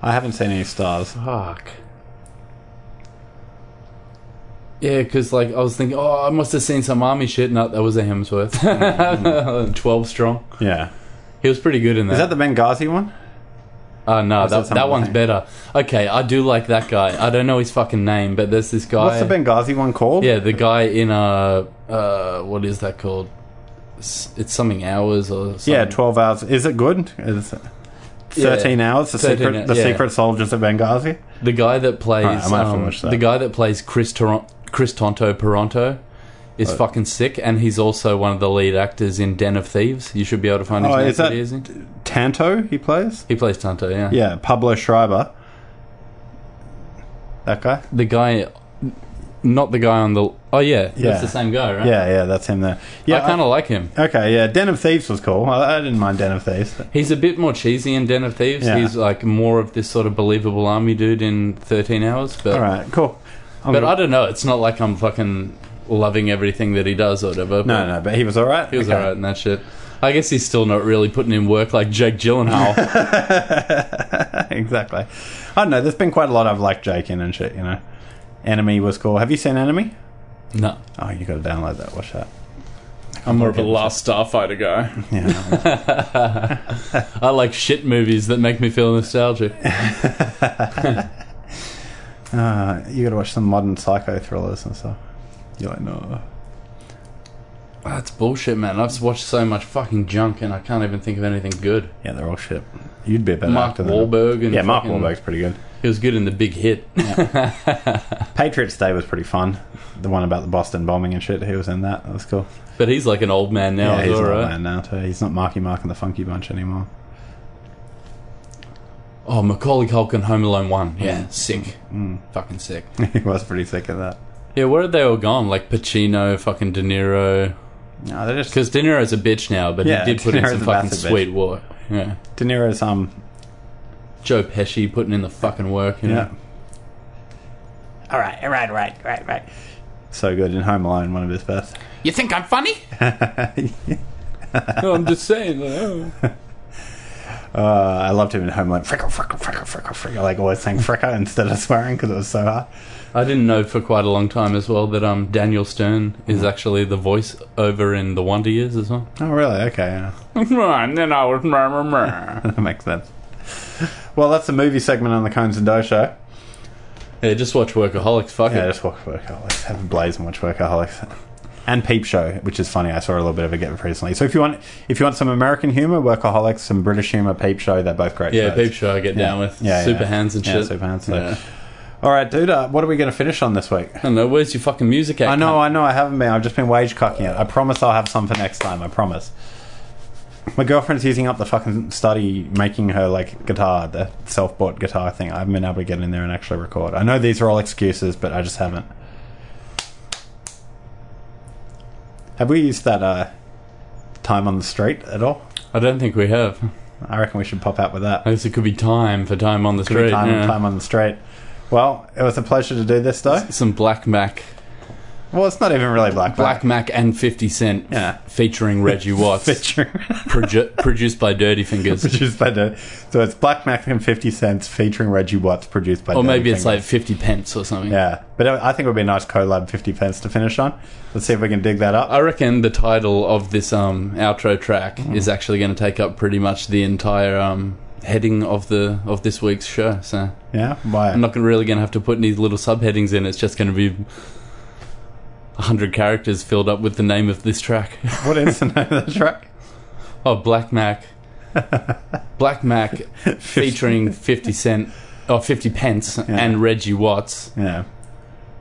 I haven't seen any stars. Fuck. Yeah, because like I was thinking, oh, I must have seen some army shit. No, that was a Hemsworth. *laughs* *laughs* Twelve strong. Yeah. He was pretty good in that. Is that the Benghazi one? Oh no, that that, that one's better. Okay, I do like that guy. I don't know his fucking name, but there's this guy. What's the Benghazi one called? Yeah, the guy in uh, uh, what is that called? It's, it's something hours or something. Yeah, 12 hours. Is it good? Is it 13 hours? The 13 secret, the yeah. secret soldiers of Benghazi? The guy that plays Alright, I might have to um, that. the guy that plays Chris Toron- Chris Tonto Paronto is oh. fucking sick, and he's also one of the lead actors in Den of Thieves. You should be able to find his Oh, name is that- easy. Tanto, he plays? He plays Tonto, yeah. Yeah, Pablo Schreiber. That guy? The guy, not the guy on the. Oh yeah, Yeah. that's the same guy, right? Yeah, yeah, that's him there. Yeah, I kind of like him. Okay, yeah, Den of Thieves was cool. I, I didn't mind Den of Thieves. He's a bit more cheesy in Den of Thieves. Yeah. He's like more of this sort of believable army dude in Thirteen Hours, but All right, cool. I'm but gonna- I don't know. It's not like I'm fucking loving everything that he does or whatever. no, no, but he was all right. He was Okay. alright in that shit. I guess he's still not really putting in work like Jake Gyllenhaal. *laughs* exactly. I don't know. There's been quite a lot I've liked Jake in and shit. You know, Enemy was cool. Have you seen Enemy? no, Oh, you got to download that. Watch that. I'm more of a Last Starfighter guy. Yeah. *laughs* I like shit movies that make me feel nostalgic. *laughs* uh, you got to watch some modern psycho thrillers and stuff. You're like, no. That's bullshit, man. I've watched so much fucking junk and I can't even think of anything good. Yeah, they're all shit. You'd be a better Mark actor than Wahlberg and Yeah, Mark fucking- Wahlberg's pretty good. He was good in the Big Hit. *laughs* Patriots Day was pretty fun. The one about the Boston bombing and shit. He was in that. That was cool. But he's like an old man now. yeah, as he's well, not right? man now too. He's not Marky Mark and the Funky Bunch anymore. Oh, Macaulay Culkin, Home Alone One. Yeah, sick. Mm. Fucking sick. *laughs* he was pretty sick of that. Yeah, where are they all gone? Like Pacino, fucking De Niro. No, they're just Because De Niro's a bitch now, but Yeah, he did put in some fucking sweet work. Yeah. De Niro's um Joe Pesci putting in the fucking work. You know? yeah. All right, all right, right, right, right. So good in Home Alone, one of his best. You think I'm funny? *laughs* no, I'm just saying. like, oh. Uh, I loved him in Homeland. Fricka, fricka, fricka, fricka, fricka. Like always saying fricka *laughs* instead of swearing because it was so hard. I didn't know for quite a long time as well that um Daniel Stern is actually the voice over in the Wonder Years as well. Oh, really? Okay, yeah. and *laughs* then I was *laughs* that makes sense. Well, that's the movie segment on the Conez and Doh show. Yeah, just watch Workaholics. Fuck Yeah, it. just watch Workaholics. Have a blaze and watch Workaholics. And Peep Show, which is funny. I saw a little bit of it get recently. So if you want, if you want some American humor, Workaholics, some British humor, Peep Show, they're both great. Yeah, shows. Peep Show I get Yeah. down with. Yeah, Super yeah. Hans and Yeah, shit. Super Hans, so- Yeah. All right, dude. Uh, what are we going to finish on this week? I don't know. Where's your fucking music at? I know, cunt? I know. I haven't been. I've just been wage cocking it. I promise I'll have some for next time. I promise. My girlfriend's using up the fucking study, making her like guitar, the self-bought guitar thing. I haven't been able to get in there and actually record. I know these are all excuses, but I just haven't. Have we used that uh, time on the street at all? I don't think we have. I reckon we should pop out with that. I guess it could be time for time on the Could be street. time, yeah. time on the street. Well, it was a pleasure to do this, though. Some BlackMack, Well, it's not even really Black BlackMack, and Fifty Cent, Yeah. featuring Reggie *laughs* Watts, produ- produced by Dirty Fingaz. *laughs* produced by the so it's BlackMack and Fifty Cents featuring Reggie Watts, produced by. Or Dirty maybe it's like Fingers. Fifty Pence or something. yeah, but I think it would be a nice collab Fifty Pence to finish on. Let's see if we can dig that up. I reckon the title of this um, outro track Mm-hmm. is actually going to take up pretty much the entire um, heading of the of this week's show. So Yeah, why? I'm not gonna- really going to have to put any little subheadings in. It's just going to be hundred characters filled up with the name of this track. *laughs* what is the name of the track? oh, BlackMack, *laughs* BlackMack, featuring Fifty Cent, or Fifty Pence, and Reggie Watts. Yeah,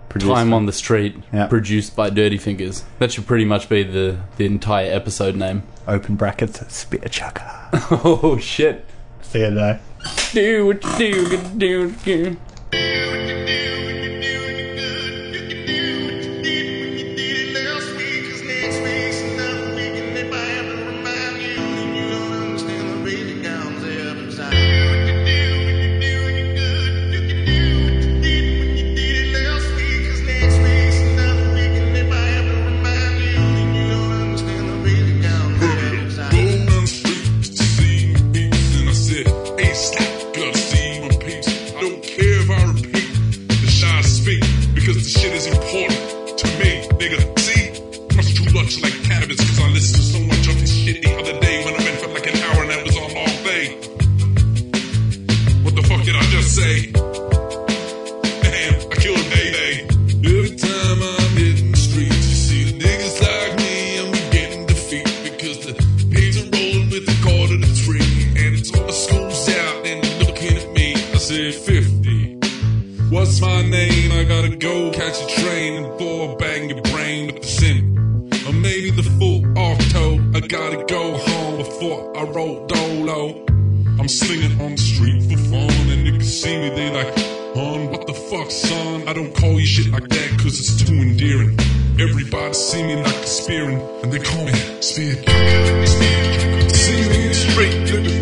produced Time on the Street, Yeah. produced by Dirty Fingaz. That should pretty much be the the entire episode name. open brackets Spearchucker. *laughs* oh shit. See you day. Do what you do, do, do. Dolo. I'm singing on the street for fun, and niggas see me, they like, Hon, what the fuck, son? I don't call you shit like that, cause it's too endearing. Everybody see me like a spearing, and they call me Spear. Spear. See me street, nigga.